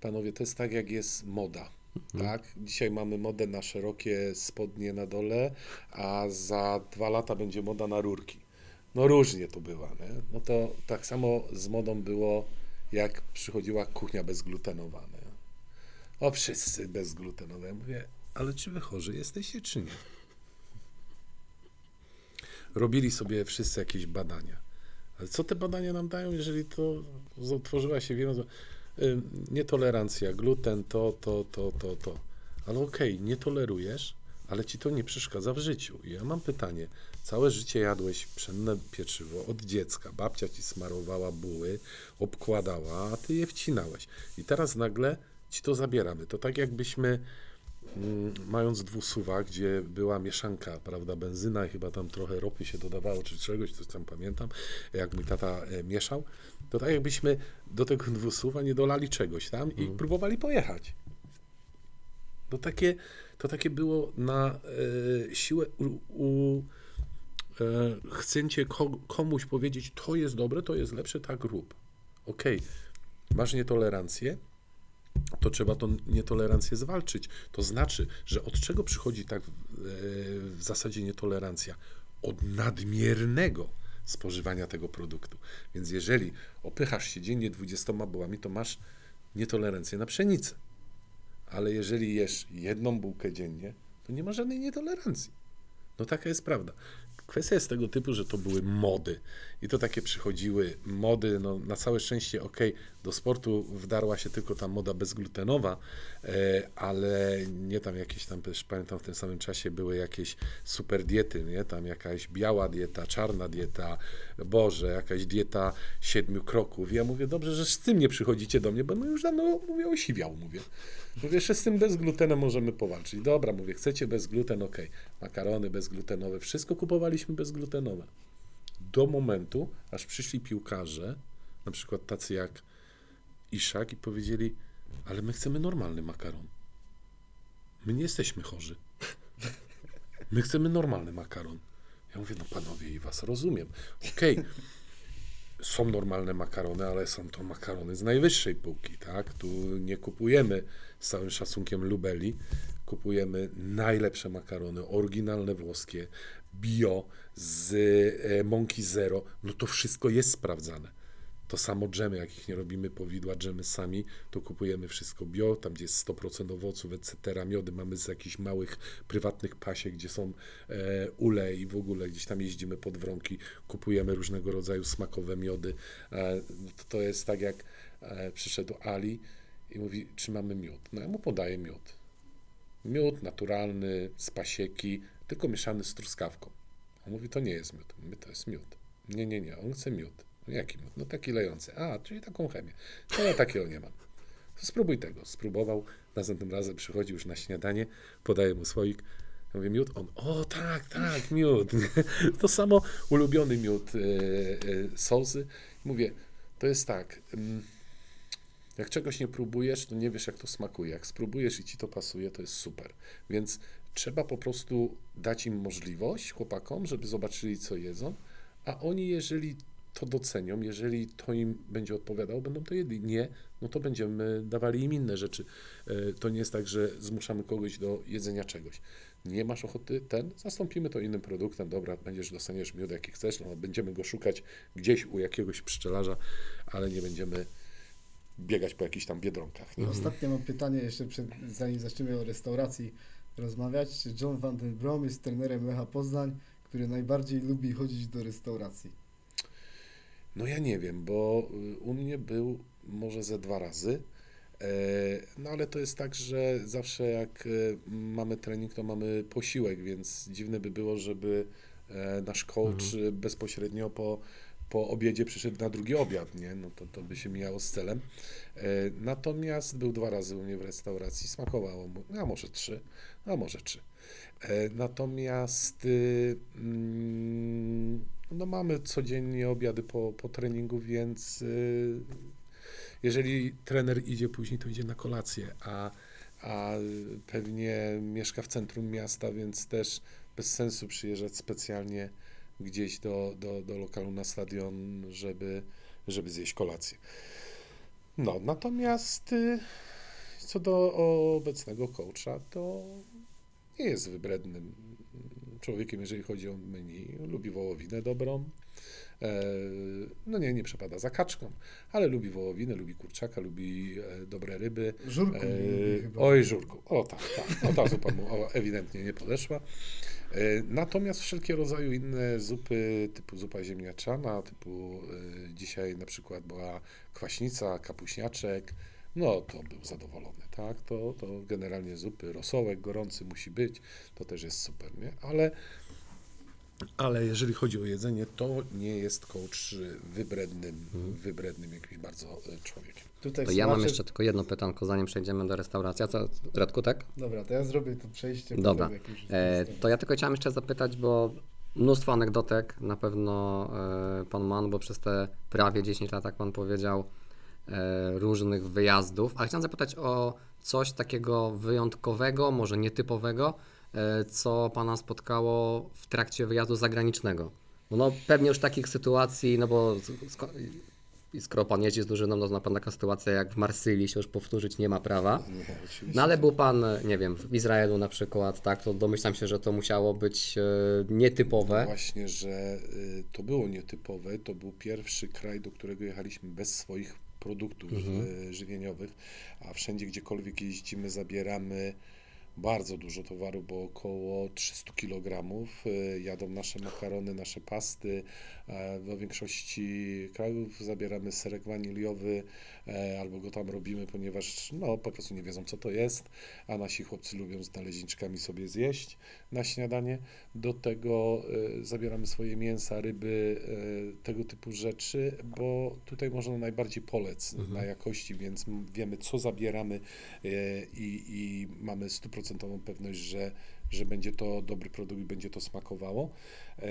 panowie, to jest tak jak jest moda. Tak? Dzisiaj mamy modę na szerokie spodnie na dole, a za dwa lata będzie moda na rurki. No różnie to bywa, nie? No to tak samo z modą było, jak przychodziła kuchnia bezglutenowa, nie? O, wszyscy bezglutenowe. Ja mówię, ale czy wy chorzy jesteście, czy nie? Robili sobie wszyscy jakieś badania. Ale co te badania nam dają, jeżeli to otworzyła się wiema, y, nietolerancja, gluten, to, to, to, to, to. Ale okej, nie tolerujesz, ale ci to nie przeszkadza w życiu. I ja mam pytanie, całe życie jadłeś pszenne pieczywo od dziecka, babcia ci smarowała buły, obkładała, a ty je wcinałeś. I teraz nagle ci to zabieramy. To tak jakbyśmy mając dwusuwa, gdzie była mieszanka, prawda, benzyna i chyba tam trochę ropy się dodawało, czy czegoś, coś tam pamiętam, jak mój tata e, mieszał, to tak jakbyśmy do tego dwusuwa nie dolali czegoś tam i próbowali pojechać. To takie, to takie było na e, siłę u, u e, chcęcie ko, komuś powiedzieć, to jest dobre, to jest lepsze, tak rób. Okej, masz nietolerancję, to trzeba tą nietolerancję zwalczyć. To znaczy, że od czego przychodzi tak w, e, w zasadzie nietolerancja? Od nadmiernego spożywania tego produktu. Więc jeżeli opychasz się dziennie 20 bułami, to masz nietolerancję na pszenicę. Ale jeżeli jesz jedną bułkę dziennie, to nie ma żadnej nietolerancji. No taka jest prawda. Kwestia jest tego typu, że to były mody. I to takie przychodziły mody, no na całe szczęście, ok, do sportu wdarła się tylko ta moda bezglutenowa, e, ale nie tam jakieś tam, też pamiętam w tym samym czasie były jakieś super diety, nie? Tam jakaś biała dieta, czarna dieta, Boże, jakaś dieta siedmiu kroków. Ja mówię, dobrze, że z tym nie przychodzicie do mnie, bo no już dawno, mówię, osiwiał, mówię. Mówię, jeszcze z tym bezglutenem możemy powalczyć. Dobra, mówię, chcecie bezgluten, ok. Makarony bezglutenowe, wszystko kupowaliśmy bezglutenowe. Do momentu, aż przyszli piłkarze, na przykład tacy jak Iszak i powiedzieli, ale my chcemy normalny makaron. My nie jesteśmy chorzy. My chcemy normalny makaron. Ja mówię, no panowie, i was rozumiem. Okej, są normalne makarony, ale są to makarony z najwyższej półki, tak? Tu nie kupujemy z całym szacunkiem lubeli, kupujemy najlepsze makarony, oryginalne włoskie, bio, z e, mąki zero, no to wszystko jest sprawdzane. To samo dżemy, jak ich nie robimy powidła, dżemy sami, to kupujemy wszystko bio, tam gdzie jest 100% owoców, etc. Miody mamy z jakichś małych, prywatnych pasiek, gdzie są e, ule i w ogóle gdzieś tam jeździmy pod wrąki, kupujemy różnego rodzaju smakowe miody. E, to, jest tak, jak e, przyszedł Ali i mówi, czy mamy miód? No ja mu podaję miód. Miód naturalny, z pasieki, tylko mieszany z truskawką. On mówi, to nie jest miód. Mówię, to jest miód. Nie, nie, nie, on chce miód. Jaki miód? No taki lejący. A, czyli taką chemię. To ja takiego nie mam. Spróbuj tego. Spróbował. Następnym razem przychodzi już na śniadanie, podaje mu słoik. Ja mówię, miód? On, o tak, tak, miód. To samo ulubiony miód e, e. Mówię, to jest tak, mm, jak czegoś nie próbujesz, to nie wiesz, jak to smakuje. Jak spróbujesz i ci to pasuje, to jest super. Więc trzeba po prostu dać im możliwość, chłopakom, żeby zobaczyli, co jedzą, a oni, jeżeli to docenią, jeżeli to im będzie odpowiadało, będą to jedli. Nie, no to będziemy dawali im inne rzeczy. E, To nie jest tak, że zmuszamy kogoś do jedzenia czegoś. Nie masz ochoty ten, zastąpimy to innym produktem. Dobra, będziesz dostaniesz miód, jaki chcesz, no będziemy go szukać gdzieś u jakiegoś pszczelarza, ale nie będziemy biegać po jakichś tam biedronkach. Nie? Ostatnie mam pytanie jeszcze przed, zanim zaczniemy o restauracji rozmawiać. Czy John Van den Brom jest trenerem Lecha Poznań, który najbardziej lubi chodzić do restauracji? No ja nie wiem, bo y, u mnie był może ze dwa razy. E, No ale to jest tak, że zawsze jak e, mamy trening, to mamy posiłek, więc dziwne by było, żeby e, nasz coach e, bezpośrednio po, po obiedzie przyszedł na drugi obiad, nie? No to, to by się mijało z celem. E, Natomiast był dwa razy u mnie w restauracji, smakowało mu, a może trzy, a może trzy. E, Natomiast y, mm, no mamy codziennie obiady po, po treningu, więc y, jeżeli trener idzie później, to idzie na kolację, a, a pewnie mieszka w centrum miasta, więc też bez sensu przyjeżdżać specjalnie gdzieś do, do, do lokalu na stadion, żeby, żeby zjeść kolację. No, natomiast y, co do obecnego coacha, to nie jest wybrednym człowiekiem, jeżeli chodzi o menu. Lubi wołowinę dobrą. E, No nie, nie przepada za kaczką, ale lubi wołowinę, lubi kurczaka, lubi e, dobre ryby. Żurku E. Oj, żurku. O tak, tak. O, ta zupa mu ewidentnie nie podeszła. E, Natomiast wszelkie rodzaju inne zupy, typu zupa ziemniaczana, typu dzisiaj na przykład była kwaśnica, kapuśniaczek, no to był zadowolony, tak? To, to generalnie zupy, rosołek gorący musi być, to też jest super, nie? Ale, ale jeżeli chodzi o jedzenie, to nie jest coach wybrednym, wybrednym jakimś bardzo e, człowiekiem. Tutaj To ja mam jeszcze tylko jedno pytanko, zanim przejdziemy do restauracji. A co, Radku, tak? Dobra, to ja zrobię to przejście. Dobra. E, to ja tylko chciałem jeszcze zapytać, bo mnóstwo anegdotek na pewno e, pan ma, no bo przez te prawie 10 lat, jak pan powiedział, różnych wyjazdów. Ale chciałem zapytać o coś takiego wyjątkowego, może nietypowego, e, co pana spotkało w trakcie wyjazdu zagranicznego. No, no pewnie już takich sytuacji, no bo skoro pan jeździ z drużyną, no to na pewno taka sytuacja jak w Marsylii się już powtórzyć nie ma prawa. No ale był pan, nie wiem, w Izraelu na przykład, tak, to domyślam się, że to musiało być e, nietypowe. Właśnie, że to było nietypowe. To był pierwszy kraj, do którego jechaliśmy bez swoich produktów y, żywieniowych, a wszędzie, gdziekolwiek jeździmy, zabieramy bardzo dużo towaru, bo około 300 kg. y, Jadą nasze makarony, nasze pasty. e, Do większości krajów zabieramy serek waniliowy e, albo go tam robimy, ponieważ no, po prostu nie wiedzą, co to jest, a nasi chłopcy lubią z naleźniczkami sobie zjeść na śniadanie. Do tego e, zabieramy swoje mięsa, ryby, e, tego typu rzeczy, bo tutaj można najbardziej polec na jakości, więc wiemy, co zabieramy e, i, i mamy stuprocentową pewność, że, że będzie to dobry produkt i będzie to smakowało. E,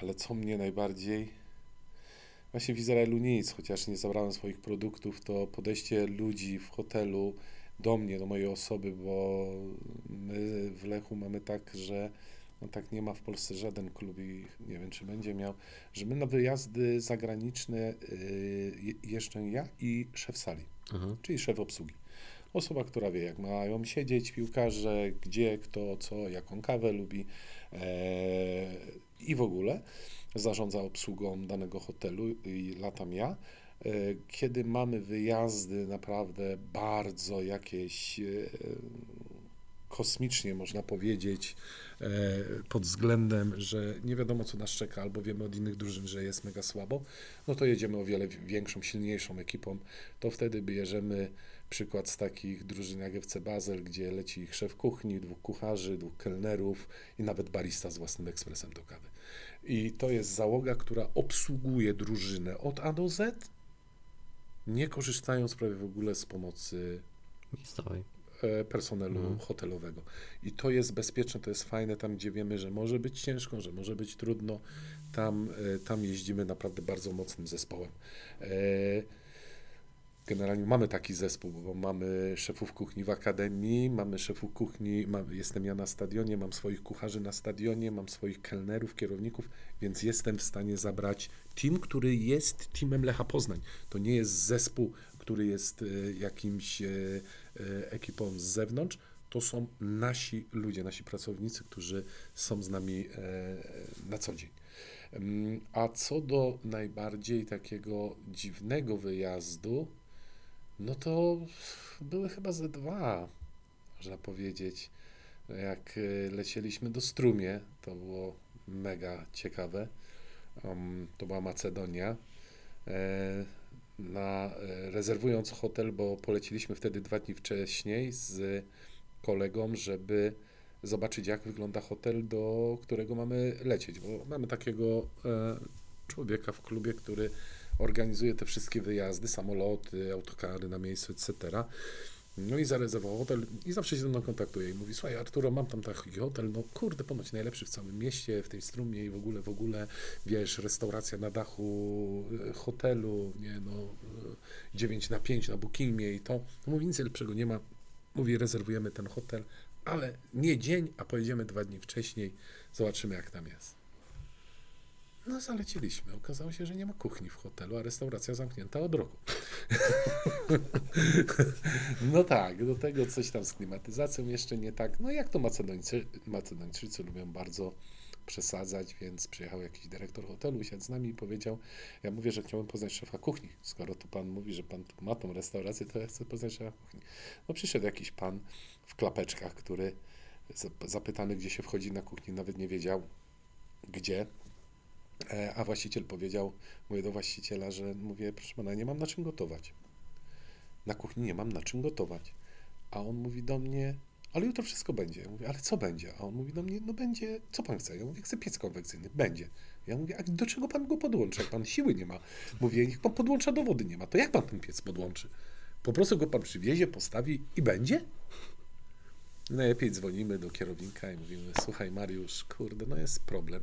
Ale co mnie najbardziej. Właśnie w Izraelu nic, chociaż nie zabrałem swoich produktów, to podejście ludzi w hotelu do mnie, do mojej osoby, bo my w Lechu mamy tak, że no tak nie ma w Polsce żaden klub i nie wiem, czy będzie miał, że my na wyjazdy zagraniczne y, je- jeżdżę ja i szef sali, Mhm. czyli szef obsługi. Osoba, która wie, jak mają siedzieć piłkarze, gdzie, kto, co, jaką kawę lubi e, i w ogóle zarządza obsługą danego hotelu i latam ja. E, Kiedy mamy wyjazdy naprawdę bardzo jakieś e, kosmicznie, można powiedzieć, e, pod względem, że nie wiadomo, co nas czeka, albo wiemy od innych drużyn, że jest mega słabo, no to jedziemy o wiele większą, silniejszą ekipą. To wtedy bierzemy przykład z takich drużyn jak FC Basel, gdzie leci ich szef kuchni, dwóch kucharzy, dwóch kelnerów i nawet barista z własnym ekspresem do kawy. I to jest załoga, która obsługuje drużynę od A do Z, nie korzystając prawie w ogóle z pomocy e, personelu Mhm. hotelowego. I to jest bezpieczne, to jest fajne, tam gdzie wiemy, że może być ciężko, że może być trudno, tam, e, tam jeździmy naprawdę bardzo mocnym zespołem. E, Generalnie mamy taki zespół, bo mamy szefów kuchni w akademii, mamy szefów kuchni, mam, jestem ja na stadionie, mam swoich kucharzy na stadionie, mam swoich kelnerów, kierowników, więc jestem w stanie zabrać team, który jest teamem Lecha Poznań. To nie jest zespół, który jest e, jakimś e, e, ekipą z zewnątrz, to są nasi ludzie, nasi pracownicy, którzy są z nami na co dzień. Mm, A co do najbardziej takiego dziwnego wyjazdu, no to były chyba ze dwa, można powiedzieć. Jak e, lecieliśmy do Strumie, to było mega ciekawe. Um, to była Macedonia. E, na, e, rezerwując hotel, bo poleciliśmy wtedy dwa dni wcześniej z kolegą, żeby zobaczyć, jak wygląda hotel, do którego mamy lecieć, bo mamy takiego e, człowieka w klubie, który organizuje te wszystkie wyjazdy, samoloty, autokary na miejscu, etc. No i zarezerwował hotel i zawsze się ze mną kontaktuje i mówi, słuchaj Arturo, mam tam taki hotel, no kurde, ponoć najlepszy w całym mieście, w tej strumie i w ogóle, w ogóle, wiesz, restauracja na dachu e, hotelu, nie no, e, 9 na 5 na Bookingmie i to. Mówi, nic lepszego nie ma. Mówi, rezerwujemy ten hotel, ale nie dzień, a pojedziemy dwa dni wcześniej, zobaczymy jak tam jest. No zaleciliśmy. Okazało się, że nie ma kuchni w hotelu, a restauracja zamknięta od roku. no tak, do tego coś tam z klimatyzacją jeszcze nie tak. No jak to Macedońcy, Macedończycy lubią bardzo przesadzać, więc przyjechał jakiś dyrektor hotelu, siadł z nami i powiedział, ja mówię, że chciałbym poznać szefa kuchni. Skoro tu pan mówi, że pan tu ma tą restaurację, to ja chcę poznać szefa kuchni. No przyszedł jakiś pan w klapeczkach, który zap- zapytany, gdzie się wchodzi na kuchni, nawet nie wiedział, gdzie. E, A właściciel powiedział, mówię do właściciela, że mówię, proszę pana, nie mam na czym gotować. Na kuchni nie mam na czym gotować. A on mówi do mnie, ale jutro wszystko będzie. Ja mówię, ale co będzie? A on mówi do mnie, no będzie, co pan chce? Ja mówię, chcę piec konwekcyjny. Będzie. Ja mówię, a do czego pan go podłącza? Jak pan siły nie ma. Mówię, niech pan podłącza do wody nie ma. To jak pan ten piec podłączy? Po prostu go pan przywiezie, postawi i będzie? Najlepiej dzwonimy do kierownika i mówimy, słuchaj Mariusz, kurde, no jest problem.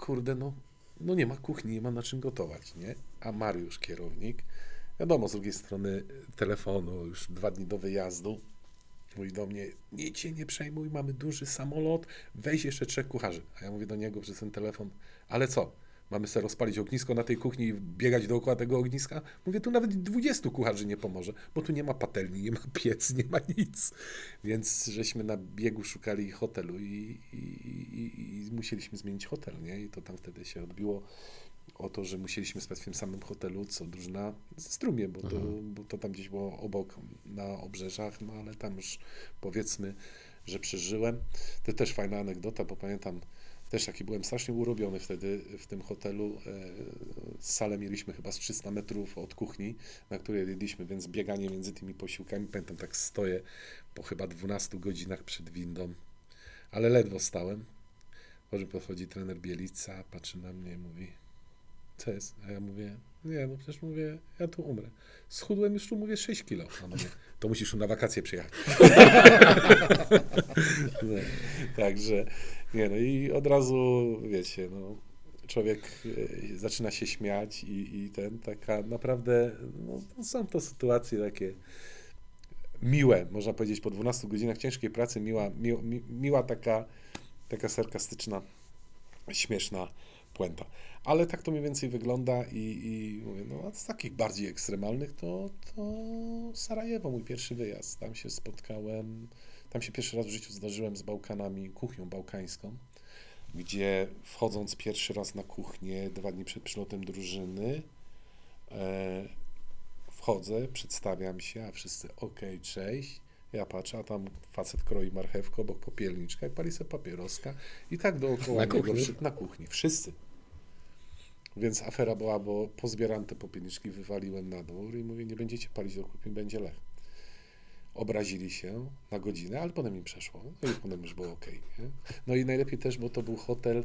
Kurde, no, no nie ma kuchni, nie ma na czym gotować, nie? A Mariusz, kierownik, wiadomo, z drugiej strony telefonu, już dwa dni do wyjazdu, mówi do mnie, nie cię nie przejmuj, mamy duży samolot, weź jeszcze trzech kucharzy. A ja mówię do niego przez ten telefon, ale co? Mamy sobie rozpalić ognisko na tej kuchni i biegać dookoła tego ogniska? Mówię, tu nawet 20 kucharzy nie pomoże, bo tu nie ma patelni, nie ma piec, nie ma nic. Więc żeśmy na biegu szukali hotelu i, i, i, i musieliśmy zmienić hotel, nie? I to tam wtedy się odbiło o to, że musieliśmy spać w tym samym hotelu, co drużyna ze Strumie, bo to, Mhm. bo to tam gdzieś było obok, na obrzeżach, no ale tam już powiedzmy, że przeżyłem. To też fajna anegdota, bo pamiętam, też taki byłem strasznie urobiony wtedy w tym hotelu. E, Salę mieliśmy chyba z 300 metrów od kuchni, na której jedliśmy, więc bieganie między tymi posiłkami, pamiętam tak stoję po chyba 12 godzinach przed windą, ale ledwo stałem. Może podchodzi trener Bielica, patrzy na mnie i mówi, co jest? A ja mówię, nie, no przecież mówię, ja tu umrę. Schudłem już tu, mówię, 6 kilo. A to musisz tu na wakacje przyjechać. no, także, nie no i od razu, wiecie, no, człowiek e, zaczyna się śmiać i, i ten, taka naprawdę, no, są to sytuacje takie miłe, można powiedzieć, po 12 godzinach ciężkiej pracy, miła, mi, mi, miła taka, taka sarkastyczna, śmieszna puenta. Ale tak to mniej więcej wygląda i, i mówię, no a z takich bardziej ekstremalnych to, to Sarajewo, mój pierwszy wyjazd. Tam się spotkałem, tam się pierwszy raz w życiu zdarzyłem z Bałkanami, kuchnią bałkańską, gdzie wchodząc pierwszy raz na kuchnię, dwa dni przed przylotem drużyny, e, wchodzę, przedstawiam się, a wszyscy ok, cześć. Ja patrzę, a tam facet kroi marchewkę obok popielniczka i pali sobie papieroska i tak dookoła Na kuchni? na kuchni. Wszyscy. Więc afera była, bo pozbieram te popielniczki, wywaliłem na dwór i mówię, nie będziecie palić do kuchni, będzie lech. Obrazili się na godzinę, ale potem im przeszło. No i potem już było ok. Nie? No i najlepiej też, bo to był hotel,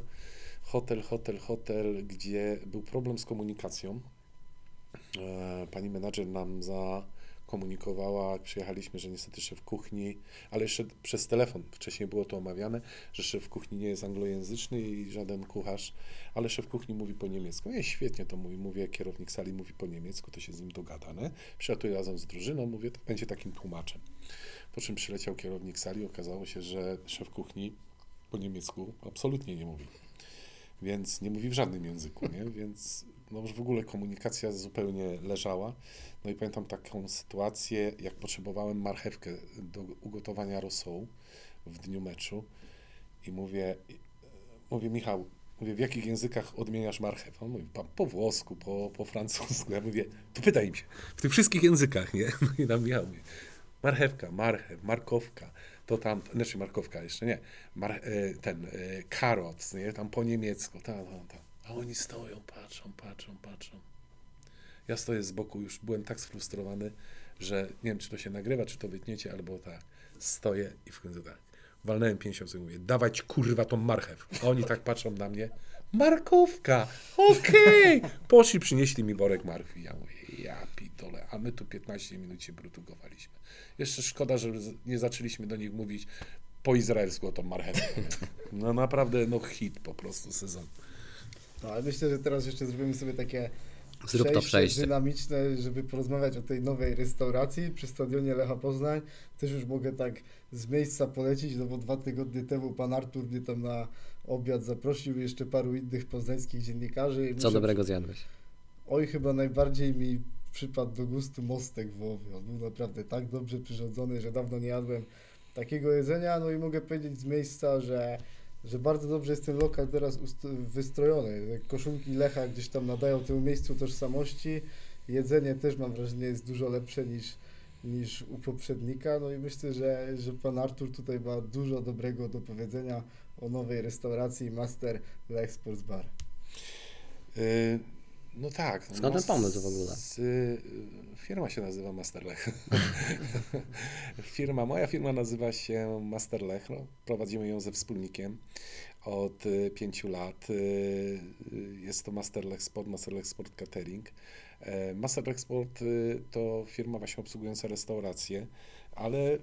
hotel, hotel, hotel, gdzie był problem z komunikacją. E, Pani menadżer nam zakomunikowała, jak przyjechaliśmy, że niestety szef kuchni, ale jeszcze przez telefon, wcześniej było to omawiane, że szef kuchni nie jest anglojęzyczny i żaden kucharz, ale szef kuchni mówi po niemiecku. Nie, świetnie to mówi, mówię, kierownik sali mówi po niemiecku, to się z nim dogadane. Przylatuję razem z drużyną, mówię, to będzie takim tłumaczem. Po czym przyleciał kierownik sali, okazało się, że szef kuchni po niemiecku absolutnie nie mówi. Więc nie mówi w żadnym języku, nie? Więc no już w ogóle komunikacja zupełnie leżała. No i pamiętam taką sytuację, jak potrzebowałem marchewkę do ugotowania rosołu w dniu meczu i mówię, mówię Michał, mówię, w jakich językach odmieniasz marchew? On mówi, po włosku, po, po francusku. Ja mówię, to pytaj im się, w tych wszystkich językach, nie? No i nam Michał mówi, marchewka, marchew, markowka, to tam, znaczy markowka jeszcze nie, Mar, e, ten, e, karot, nie? Tam po niemiecku, ta, ta, ta. A oni stoją, patrzą, patrzą, patrzą. Ja stoję z boku, już byłem tak sfrustrowany, że nie wiem, czy to się nagrywa, czy to wytniecie, albo tak. Stoję i w końcu tak. Walnąłem pięścią sobie mówię, dawać kurwa tą marchew. A oni tak patrzą na mnie. Markówka, okej. Poszli, przynieśli mi worek marchwi. Ja mówię, ja pitole, a my tu 15 minut się brutugowaliśmy. Jeszcze szkoda, że nie zaczęliśmy do nich mówić po izraelsku o tą marchewkę. No naprawdę, no hit po prostu sezon. No, ale myślę, że teraz jeszcze zrobimy sobie takie Zrób to przejście. dynamiczne, żeby porozmawiać o tej nowej restauracji przy stadionie Lecha Poznań. Też już mogę tak z miejsca polecić, no bo dwa tygodnie temu pan Artur mnie tam na obiad zaprosił, jeszcze paru innych poznańskich dziennikarzy. Co dobrego zjadłeś? Oj, chyba najbardziej mi przypadł do gustu mostek wołowy. On był naprawdę tak dobrze przyrządzony, że dawno nie jadłem takiego jedzenia. No i mogę powiedzieć z miejsca, że, że bardzo dobrze jest ten lokal teraz wystrojony. Koszulki Lecha gdzieś tam nadają temu miejscu tożsamości. Jedzenie też mam wrażenie jest dużo lepsze niż, niż u poprzednika. No i myślę, że, że pan Artur tutaj ma dużo dobrego do powiedzenia o nowej restauracji Master Lech Sports Bar. Y, No tak. no Skąd ten pomysł w ogóle? y, Firma się nazywa Masterlech. firma, moja firma nazywa się Masterlech. No, prowadzimy ją ze wspólnikiem od y, pięciu lat. Y, Jest to Masterlech Sport, Masterlech Sport Catering. E, Masterlech Sport to firma właśnie obsługująca restauracje, ale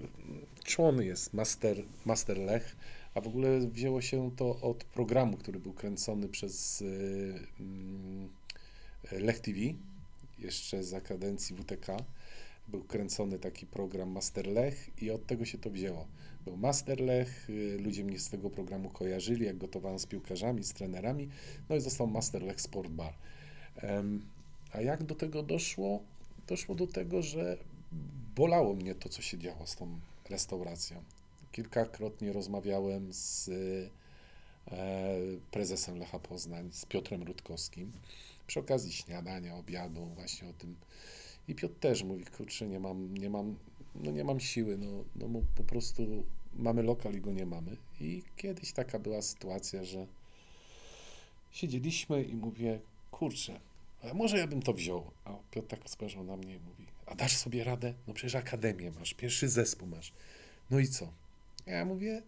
człon jest Master, Master Lech, a w ogóle wzięło się to od programu, który był kręcony przez mm, Lech TV, jeszcze za kadencji WTK. Był kręcony taki program Master Lech i od tego się to wzięło. Był Master Lech, y, ludzie mnie z tego programu kojarzyli, jak gotowałem z piłkarzami, z trenerami, no i został Master Lech Sport Bar. A jak do tego doszło? Doszło do tego, że bolało mnie to, co się działo z tą restauracją. Kilkakrotnie rozmawiałem z prezesem Lecha Poznań, z Piotrem Rutkowskim, przy okazji śniadania, obiadu, właśnie o tym. I Piotr też mówi, kurczę, nie mam, nie mam, no nie mam siły, no, no po prostu mamy lokal i go nie mamy. I kiedyś taka była sytuacja, że siedzieliśmy i mówię, kurczę, może ja bym to wziął. A Piotr tak spojrzał na mnie i mówi, a dasz sobie radę? No przecież akademię masz, pierwszy zespół masz. No i co? Ja mówię,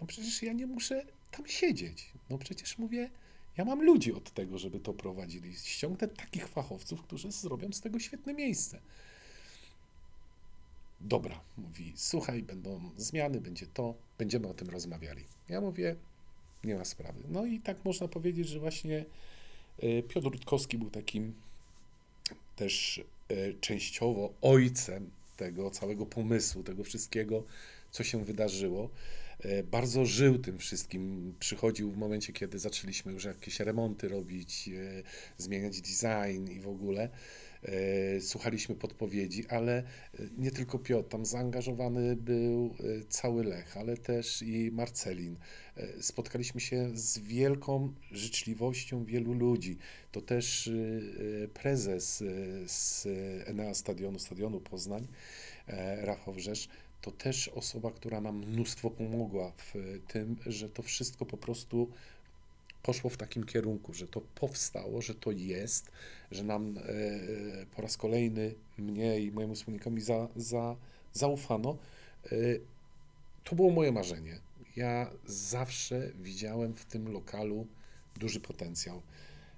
no przecież ja nie muszę tam siedzieć. No przecież mówię, ja mam ludzi od tego, żeby to prowadzili. Ściągnę takich fachowców, którzy zrobią z tego świetne miejsce. Dobra, mówi, słuchaj, będą zmiany, będzie to, będziemy o tym rozmawiali. Ja mówię, nie ma sprawy. No i tak można powiedzieć, że właśnie e, Piotr Rutkowski był takim też e, częściowo ojcem tego całego pomysłu, tego wszystkiego, co się wydarzyło. E, Bardzo żył tym wszystkim. Przychodził w momencie, kiedy zaczęliśmy już jakieś remonty robić, e, zmieniać design i w ogóle. E, Słuchaliśmy podpowiedzi, ale nie tylko Piotr, tam zaangażowany był cały Lech, ale też i Marcelin. Spotkaliśmy się z wielką życzliwością wielu ludzi. To też prezes z Enea Stadionu, Stadionu Poznań, Rafał Wrzesz, to też osoba, która nam mnóstwo pomogła w tym, że to wszystko po prostu poszło w takim kierunku, że to powstało, że to jest, że nam e, po raz kolejny mnie i mojemu wspólnikowi za, za, zaufano. E, to było moje marzenie. Ja zawsze widziałem w tym lokalu duży potencjał.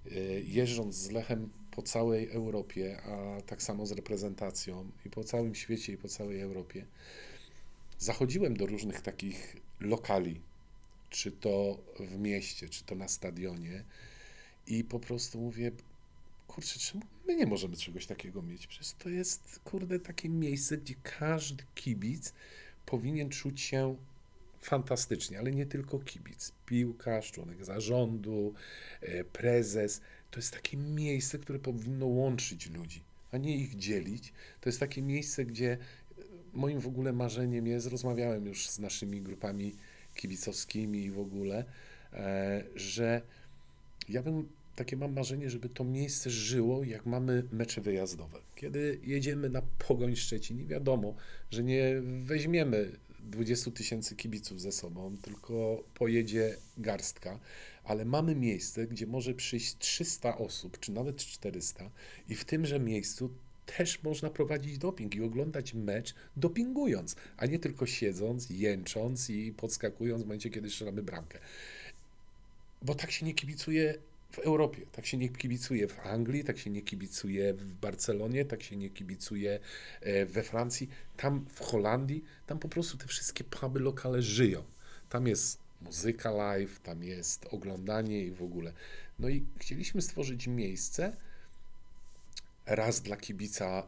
E, Jeżdżąc z Lechem po całej Europie, a tak samo z reprezentacją i po całym świecie i po całej Europie, zachodziłem do różnych takich lokali, czy to w mieście, czy to na stadionie i po prostu mówię, kurczę, czemu my nie możemy czegoś takiego mieć? Przecież to jest, kurde, takie miejsce, gdzie każdy kibic powinien czuć się fantastycznie, ale nie tylko kibic, piłkarz, członek zarządu, e, prezes. To jest takie miejsce, które powinno łączyć ludzi, a nie ich dzielić. To jest takie miejsce, gdzie moim w ogóle marzeniem jest, rozmawiałem już z naszymi grupami kibicowskimi i w ogóle, e, że ja bym takie mam marzenie, żeby to miejsce żyło, jak mamy mecze wyjazdowe. Kiedy jedziemy na Pogoń Szczecin wiadomo, że nie weźmiemy 20 tysięcy kibiców ze sobą, tylko pojedzie garstka, ale mamy miejsce, gdzie może przyjść 300 osób, czy nawet 400 i w tymże miejscu też można prowadzić doping i oglądać mecz dopingując, a nie tylko siedząc, jęcząc i podskakując w momencie, kiedy strzelamy bramkę. Bo tak się nie kibicuje w Europie, tak się nie kibicuje w Anglii, tak się nie kibicuje w Barcelonie, tak się nie kibicuje e, we Francji. Tam w Holandii, tam po prostu te wszystkie puby lokale żyją. Tam jest muzyka live, tam jest oglądanie i w ogóle. No i chcieliśmy stworzyć miejsce, raz dla kibica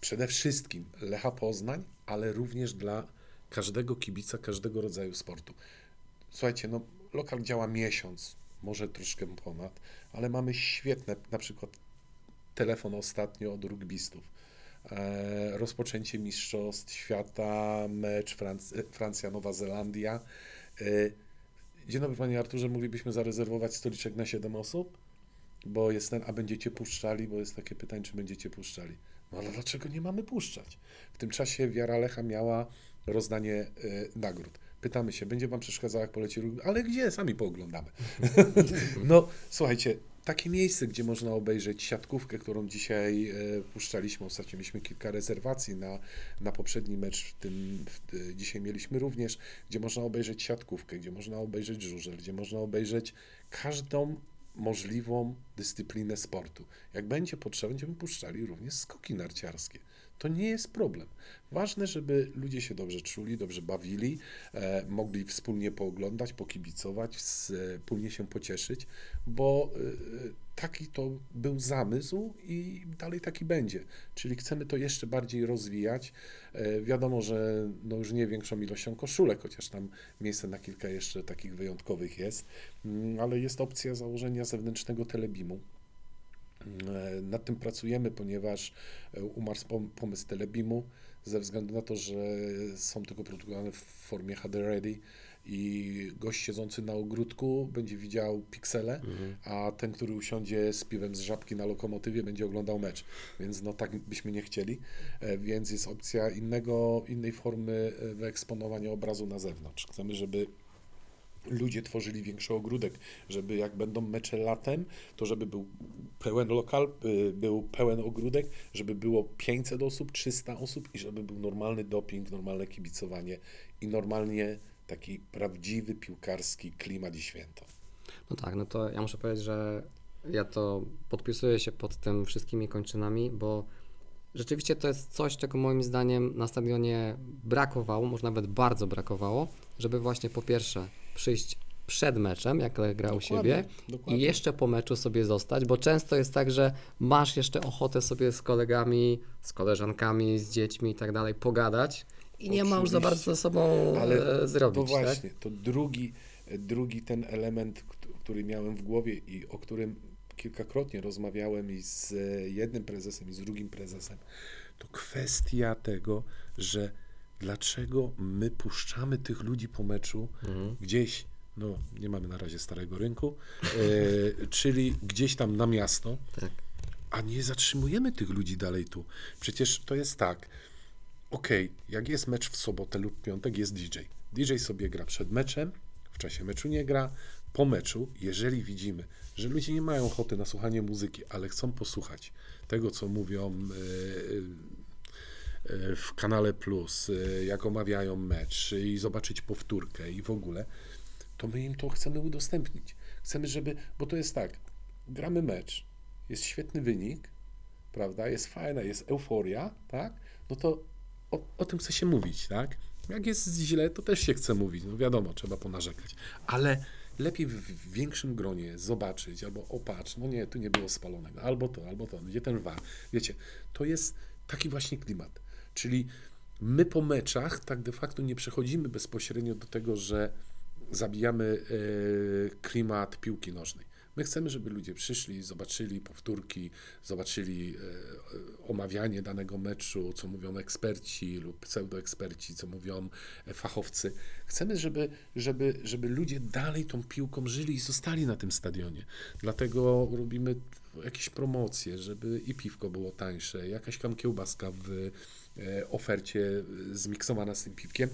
przede wszystkim Lecha Poznań, ale również dla każdego kibica, każdego rodzaju sportu. Słuchajcie, no lokal działa miesiąc, może troszkę ponad, ale mamy świetne, na przykład telefon ostatnio od rugbystów. E, rozpoczęcie Mistrzostw Świata, mecz Franc- Francja-Nowa Zelandia. E, dzień dobry Panie Arturze, moglibyśmy zarezerwować stoliczek na 7 osób? Bo jest ten, a będziecie puszczali, bo jest takie pytanie, czy będziecie puszczali. No ale dlaczego nie mamy puszczać? W tym czasie Wiara Lecha miała rozdanie e, nagród. Pytamy się, będzie wam przeszkadzało, jak poleci rugby? Ale gdzie? Sami pooglądamy. no, słuchajcie, takie miejsce, gdzie można obejrzeć siatkówkę, którą dzisiaj e, puszczaliśmy. Ostatnio mieliśmy kilka rezerwacji na, na poprzedni mecz, w tym w, e, dzisiaj mieliśmy również, gdzie można obejrzeć siatkówkę, gdzie można obejrzeć żużel, gdzie można obejrzeć każdą możliwą dyscyplinę sportu. Jak będzie potrzeba, będziemy puszczali również skoki narciarskie. To nie jest problem. Ważne, żeby ludzie się dobrze czuli, dobrze bawili, e, mogli wspólnie pooglądać, pokibicować, wspólnie się pocieszyć, bo e, taki to był zamysł i dalej taki będzie. Czyli chcemy to jeszcze bardziej rozwijać. E, wiadomo, że no już nie większą ilością koszulek, chociaż tam miejsce na kilka jeszcze takich wyjątkowych jest, Mm, ale jest opcja założenia zewnętrznego telebimu. E, Nad tym pracujemy, ponieważ e, umarł pom- pomysł Telebimu ze względu na to, że są tylko produkowane w formie HD Ready i gość siedzący na ogródku będzie widział piksele, a ten, który usiądzie z piwem z żabki na lokomotywie będzie oglądał mecz. Więc no tak byśmy nie chcieli, E, więc jest opcja innego, innej formy e, wyeksponowania obrazu na zewnątrz. Chcemy, żeby ludzie tworzyli większy ogródek, żeby jak będą mecze latem, to żeby był pełen lokal, y, był pełen ogródek, żeby było 500 osób, 300 osób i żeby był normalny doping, normalne kibicowanie i normalnie taki prawdziwy piłkarski klimat i święto. No tak, no to ja muszę powiedzieć, że ja to podpisuję się pod tym wszystkimi kończynami, bo rzeczywiście to jest coś, czego moim zdaniem na stadionie brakowało, może nawet bardzo brakowało, żeby właśnie po pierwsze przyjść przed meczem, jak grał u siebie i dokładnie. jeszcze po meczu sobie zostać, bo często jest tak, że masz jeszcze ochotę sobie z kolegami, z koleżankami, z dziećmi i tak dalej pogadać i nie ma już za bardzo ze sobą Ale e, zrobić, To tak? właśnie, to drugi, drugi ten element, kt- który miałem w głowie i o którym kilkakrotnie rozmawiałem i z e, jednym prezesem, i z drugim prezesem, to kwestia tego, że dlaczego my puszczamy tych ludzi po meczu Mhm. gdzieś, no nie mamy na razie starego rynku, e, czyli gdzieś tam na miasto, Tak. a nie zatrzymujemy tych ludzi dalej tu. Przecież to jest tak. Okej, jak jest mecz w sobotę lub piątek, jest DJ. DJ sobie gra przed meczem, w czasie meczu nie gra. Po meczu, jeżeli widzimy, że ludzie nie mają ochoty na słuchanie muzyki, ale chcą posłuchać tego, co mówią e, e, w kanale Plus, e, jak omawiają mecz i zobaczyć powtórkę i w ogóle, to my im to chcemy udostępnić. Chcemy, żeby, bo to jest tak, gramy mecz, jest świetny wynik, prawda, jest fajna, jest euforia, tak, no to o, o tym chce się mówić, tak. Jak jest źle, to też się chce mówić, no wiadomo, trzeba ponarzekać, ale lepiej w, większym gronie zobaczyć, albo opatrz, no nie, tu nie było spalonego, albo to, albo to, gdzie ten war, wiecie, to jest taki właśnie klimat, czyli my po meczach tak de facto nie przechodzimy bezpośrednio do tego, że zabijamy e, klimat piłki nożnej. My chcemy, żeby ludzie przyszli, zobaczyli powtórki, zobaczyli e, e, omawianie danego meczu, co mówią eksperci lub pseudoeksperci, co mówią e, fachowcy. Chcemy, żeby, żeby, żeby ludzie dalej tą piłką żyli i zostali na tym stadionie. Dlatego robimy jakieś promocje, żeby i piwko było tańsze, jakaś tam kiełbaska w ofercie zmiksowana z tym piwkiem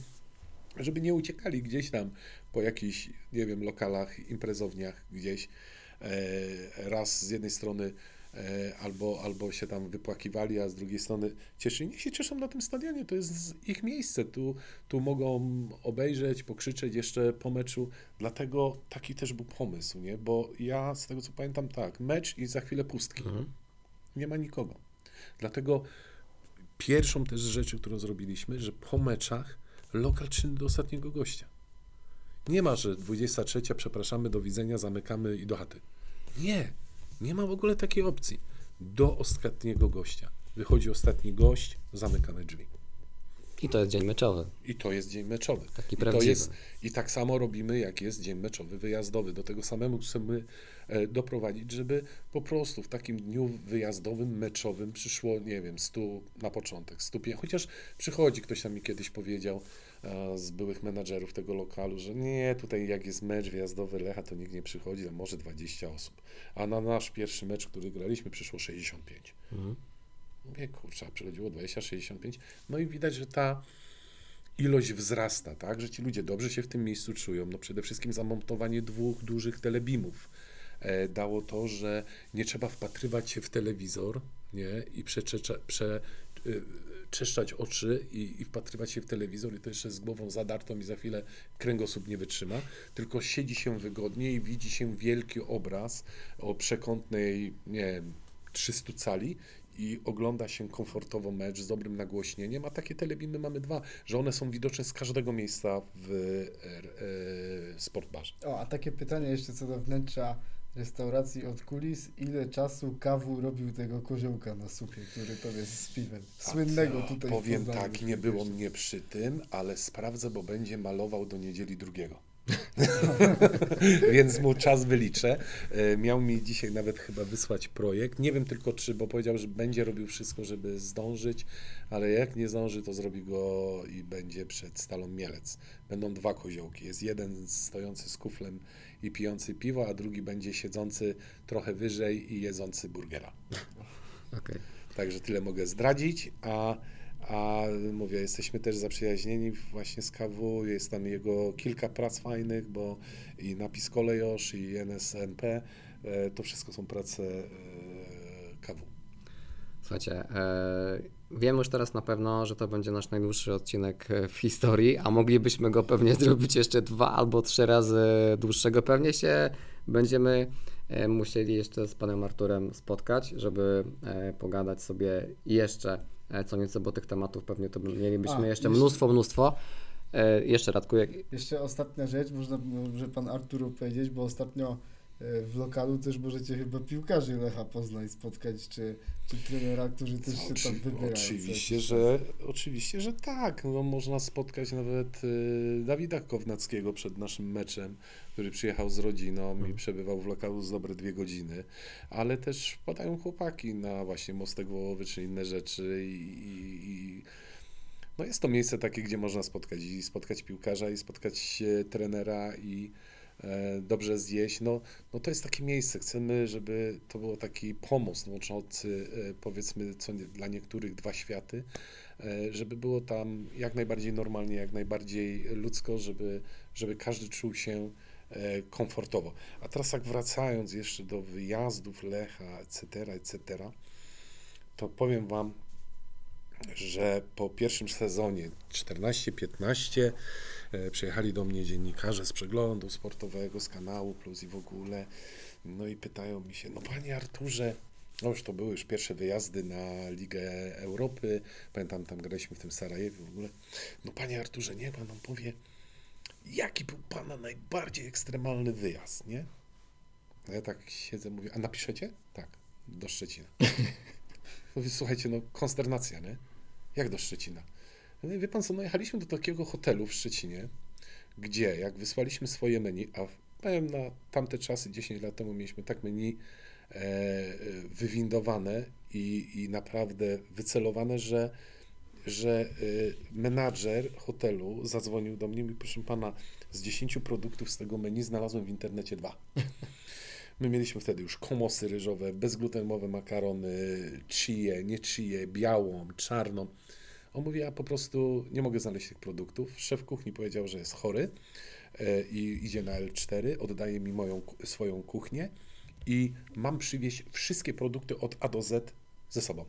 żeby nie uciekali gdzieś tam po jakichś, nie wiem, lokalach, imprezowniach gdzieś, raz z jednej strony e, albo, albo się tam wypłakiwali, a z drugiej strony cieszyli. Niech się cieszą na tym stadionie, to jest ich miejsce, tu, tu mogą obejrzeć, pokrzyczeć jeszcze po meczu, dlatego taki też był pomysł, nie? bo ja z tego co pamiętam tak, mecz i za chwilę pustki, nie ma nikogo. Dlatego pierwszą też rzeczy, którą zrobiliśmy, że po meczach lokal czynny do ostatniego gościa. Nie ma, że 23, przepraszamy, do widzenia, zamykamy i do chaty. Nie, nie ma w ogóle takiej opcji. Do ostatniego gościa. Wychodzi ostatni gość, zamykane drzwi. I to jest dzień meczowy. I to jest dzień meczowy. Taki I, to prawdziwy. jest, I tak samo robimy, jak jest dzień meczowy, wyjazdowy. Do tego samemu chcemy e, doprowadzić, żeby po prostu w takim dniu wyjazdowym, meczowym przyszło, nie wiem, 100 na początek, 105. Chociaż przychodzi, ktoś tam mi kiedyś powiedział z byłych menadżerów tego lokalu, że nie, tutaj jak jest mecz wyjazdowy Lecha, to nikt nie przychodzi, tam może 20 osób. A na nasz pierwszy mecz, który graliśmy, przyszło 65. Mówię, kurczę, a przychodziło 20-65. No i widać, że ta ilość wzrasta, tak, że ci ludzie dobrze się w tym miejscu czują. No przede wszystkim zamontowanie dwóch dużych telebimów e, dało to, że nie trzeba wpatrywać się w telewizor, nie, i przeczecza, prze, czeszczać oczy i, i wpatrywać się w telewizor i to jeszcze z głową zadartą i za chwilę kręgosłup nie wytrzyma, tylko siedzi się wygodnie i widzi się wielki obraz o przekątnej, nie wiem, 300 cali i ogląda się komfortowo mecz z dobrym nagłośnieniem, a takie telebimy mamy dwa, że one są widoczne z każdego miejsca w e, e, sportbarze. O, a takie pytanie jeszcze co do wnętrza restauracji od kulis. Ile czasu kawu robił tego koziołka na supie, który to jest z piwem? Słynnego A, tutaj Powiem tak, nie było mnie przy tym, ale sprawdzę, bo będzie malował do niedzieli drugiego. Więc mu czas wyliczę. E, Miał mi dzisiaj nawet chyba wysłać projekt. Nie wiem tylko czy, bo powiedział, że będzie robił wszystko, żeby zdążyć, ale jak nie zdąży, to zrobi go i będzie przed Stalą Mielec. Będą dwa koziołki. Jest jeden stojący z kuflem i pijący piwo, a drugi będzie siedzący trochę wyżej i jedzący burgera. Okej. Także tyle mogę zdradzić, a, a mówię, jesteśmy też zaprzyjaźnieni właśnie z KW, jest tam jego kilka prac fajnych, bo i napis Kolejosz, i NSNP, e, to wszystko są prace e, KW. Słuchajcie, e, wiem już teraz na pewno, że to będzie nasz najdłuższy odcinek e, w historii, a moglibyśmy go pewnie zrobić jeszcze dwa albo trzy razy dłuższego. Pewnie się będziemy e, musieli jeszcze z panem Arturem spotkać, żeby e, pogadać sobie jeszcze co nieco, bo tych tematów pewnie to mielibyśmy A, jeszcze mnóstwo, mnóstwo. Jeszcze Radku, jak, Jeszcze ostatnia rzecz, można może pan Artur opowiedzieć, bo ostatnio w lokalu też możecie chyba piłkarzy Lecha Poznań spotkać, czy, czy trenera, którzy też się tam wybierają. oczywiście, że, oczywiście, że tak. No, można spotkać nawet y, Dawida Kownackiego przed naszym meczem, który przyjechał z rodziną i przebywał w lokalu z dobre dwie godziny, ale też wpadają chłopaki na właśnie mostek wołowy czy inne rzeczy i, i, i no jest to miejsce takie, gdzie można spotkać i spotkać piłkarza i spotkać trenera i dobrze zjeść. No, no to jest takie miejsce. Chcemy, żeby to był taki pomost łączący e, powiedzmy co nie, dla niektórych dwa światy, e, żeby było tam jak najbardziej normalnie, jak najbardziej ludzko, żeby, żeby każdy czuł się e, komfortowo. A teraz tak wracając jeszcze do wyjazdów Lecha, etc., etc., to powiem Wam, że po pierwszym sezonie 14-15 e, przyjechali do mnie dziennikarze z przeglądu sportowego, z kanału Plus i w ogóle. No i pytają mi się, no panie Arturze, no już to były już pierwsze wyjazdy na Ligę Europy. Pamiętam, tam graliśmy w tym Sarajewie w ogóle. No panie Arturze, nie pan nam powie, jaki był pana najbardziej ekstremalny wyjazd, nie? No ja tak siedzę, mówię, a napiszecie? Tak, do Szczecina. Mówię, słuchajcie, no konsternacja, nie? Jak do Szczecina? No wie pan co, no jechaliśmy do takiego hotelu w Szczecinie, gdzie jak wysłaliśmy swoje menu, a powiem na tamte czasy, 10 lat temu mieliśmy tak menu e, wywindowane i, i naprawdę wycelowane, że, że e, menadżer hotelu zadzwonił do mnie i mówi, proszę pana, z 10 produktów z tego menu znalazłem w internecie dwa. My mieliśmy wtedy już komosy ryżowe, bezglutenowe makarony, chie, nie chie, białą, czarną. On mówi, ja po prostu nie mogę znaleźć tych produktów. Szef kuchni powiedział, że jest chory e, i idzie na L4, oddaje mi moją, swoją kuchnię i mam przywieźć wszystkie produkty od A do Z ze sobą.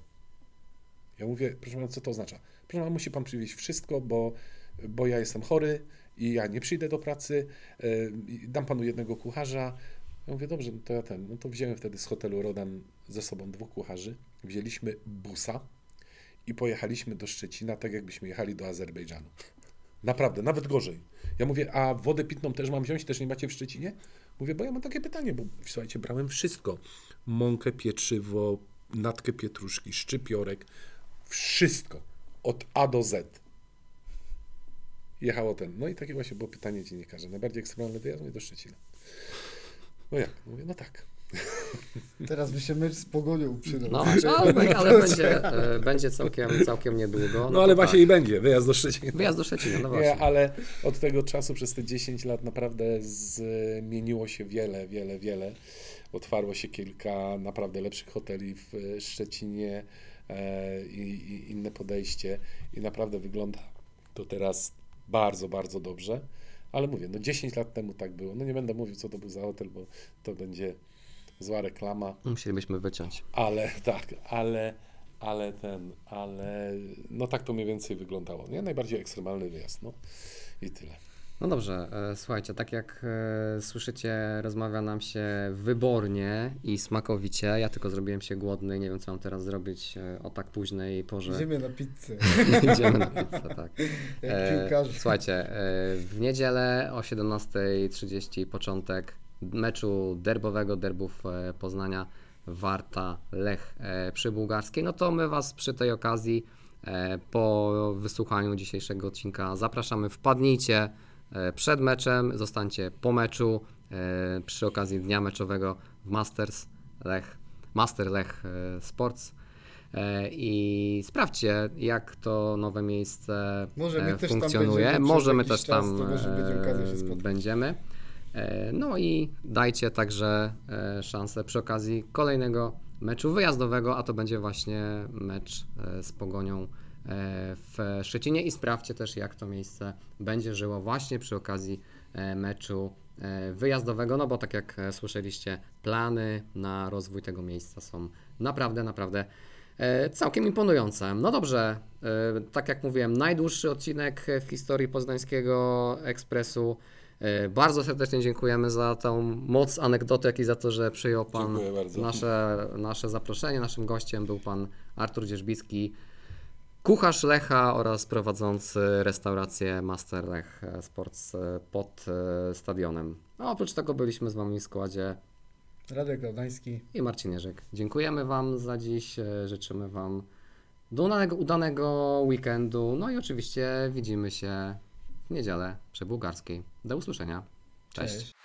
Ja mówię, proszę pana, co to oznacza? Proszę pana, musi pan przywieźć wszystko, bo, bo ja jestem chory i ja nie przyjdę do pracy, e, dam panu jednego kucharza. Ja mówię, dobrze, no to ja ten, no to wziąłem wtedy z hotelu Rodan ze sobą dwóch kucharzy, wzięliśmy busa i pojechaliśmy do Szczecina, tak jakbyśmy jechali do Azerbejdżanu. Naprawdę, nawet gorzej. Ja mówię, a wodę pitną też mam wziąć, też nie macie w Szczecinie? Mówię, bo ja mam takie pytanie, bo słuchajcie, brałem wszystko. Mąkę, pieczywo, natkę pietruszki, szczypiorek, wszystko. Od A do Z. Jechało ten. No i takie właśnie było pytanie dziennikarza. Najbardziej ekstremalny wyjazd do Szczecina. No jak? Mówię, no tak. Teraz by się mecz z Pogonią przydał. No, ale, ale będzie, e, będzie całkiem, całkiem niedługo. No ale to właśnie tak. i będzie, wyjazd do Szczecina. Wyjazd do Szczecina, no właśnie. Nie, ale od tego czasu, przez te 10 lat naprawdę zmieniło się wiele, wiele, wiele. Otwarło się kilka naprawdę lepszych hoteli w e, Szczecinie e, i, i inne podejście i naprawdę wygląda to teraz bardzo, bardzo dobrze. Ale mówię, no 10 lat temu tak było. No nie będę mówił, co to był za hotel, bo to będzie zła reklama. Musielibyśmy wyciąć. Ale tak, ale, ale ten, ale no tak to mniej więcej wyglądało. Nie? Najbardziej ekstremalny wyjazd, no i tyle. No dobrze, e, słuchajcie, tak jak e, słyszycie, rozmawia nam się wybornie i smakowicie. Ja tylko zrobiłem się głodny, nie wiem co mam teraz zrobić e, o tak późnej porze. Idziemy na pizzę. Idziemy na pizzę, tak. Jak E, piłkarze. Słuchajcie, w niedzielę o 17.30 początek meczu derbowego, derbów e, Poznania, Warta, Lech e, przy Bułgarskiej. No to my Was przy tej okazji e, po wysłuchaniu dzisiejszego odcinka zapraszamy, wpadnijcie przed meczem, zostańcie po meczu przy okazji dnia meczowego w Masters Lech, Master Lech Sports. I sprawdźcie, jak to nowe miejsce Może my też tam funkcjonuje. będziemy może my też tam będziemy. E, No i dajcie także e, szansę przy okazji kolejnego meczu wyjazdowego, a to będzie właśnie mecz e, z Pogonią w Szczecinie i sprawdźcie też, jak to miejsce będzie żyło właśnie przy okazji meczu wyjazdowego, no bo tak jak słyszeliście, plany na rozwój tego miejsca są naprawdę, naprawdę całkiem imponujące. No dobrze, tak jak mówiłem, najdłuższy odcinek w historii Poznańskiego Ekspresu. E, Bardzo serdecznie dziękujemy za tą moc anegdoty, jak i za to, że przyjął Pan nasze, nasze zaproszenie. Naszym gościem był Pan Artur Dzierzbicki, kucharz Lecha oraz prowadzący restaurację Master Lech Sports e, pod e, stadionem. A oprócz tego byliśmy z Wami w składzie Radek Gałdański. i Marcin Jerzyk. Dziękujemy Wam za dziś, życzymy Wam do udanego, udanego weekendu, no i oczywiście widzimy się w niedzielę przy bułgarskiej. Do usłyszenia. Cześć. Cześć.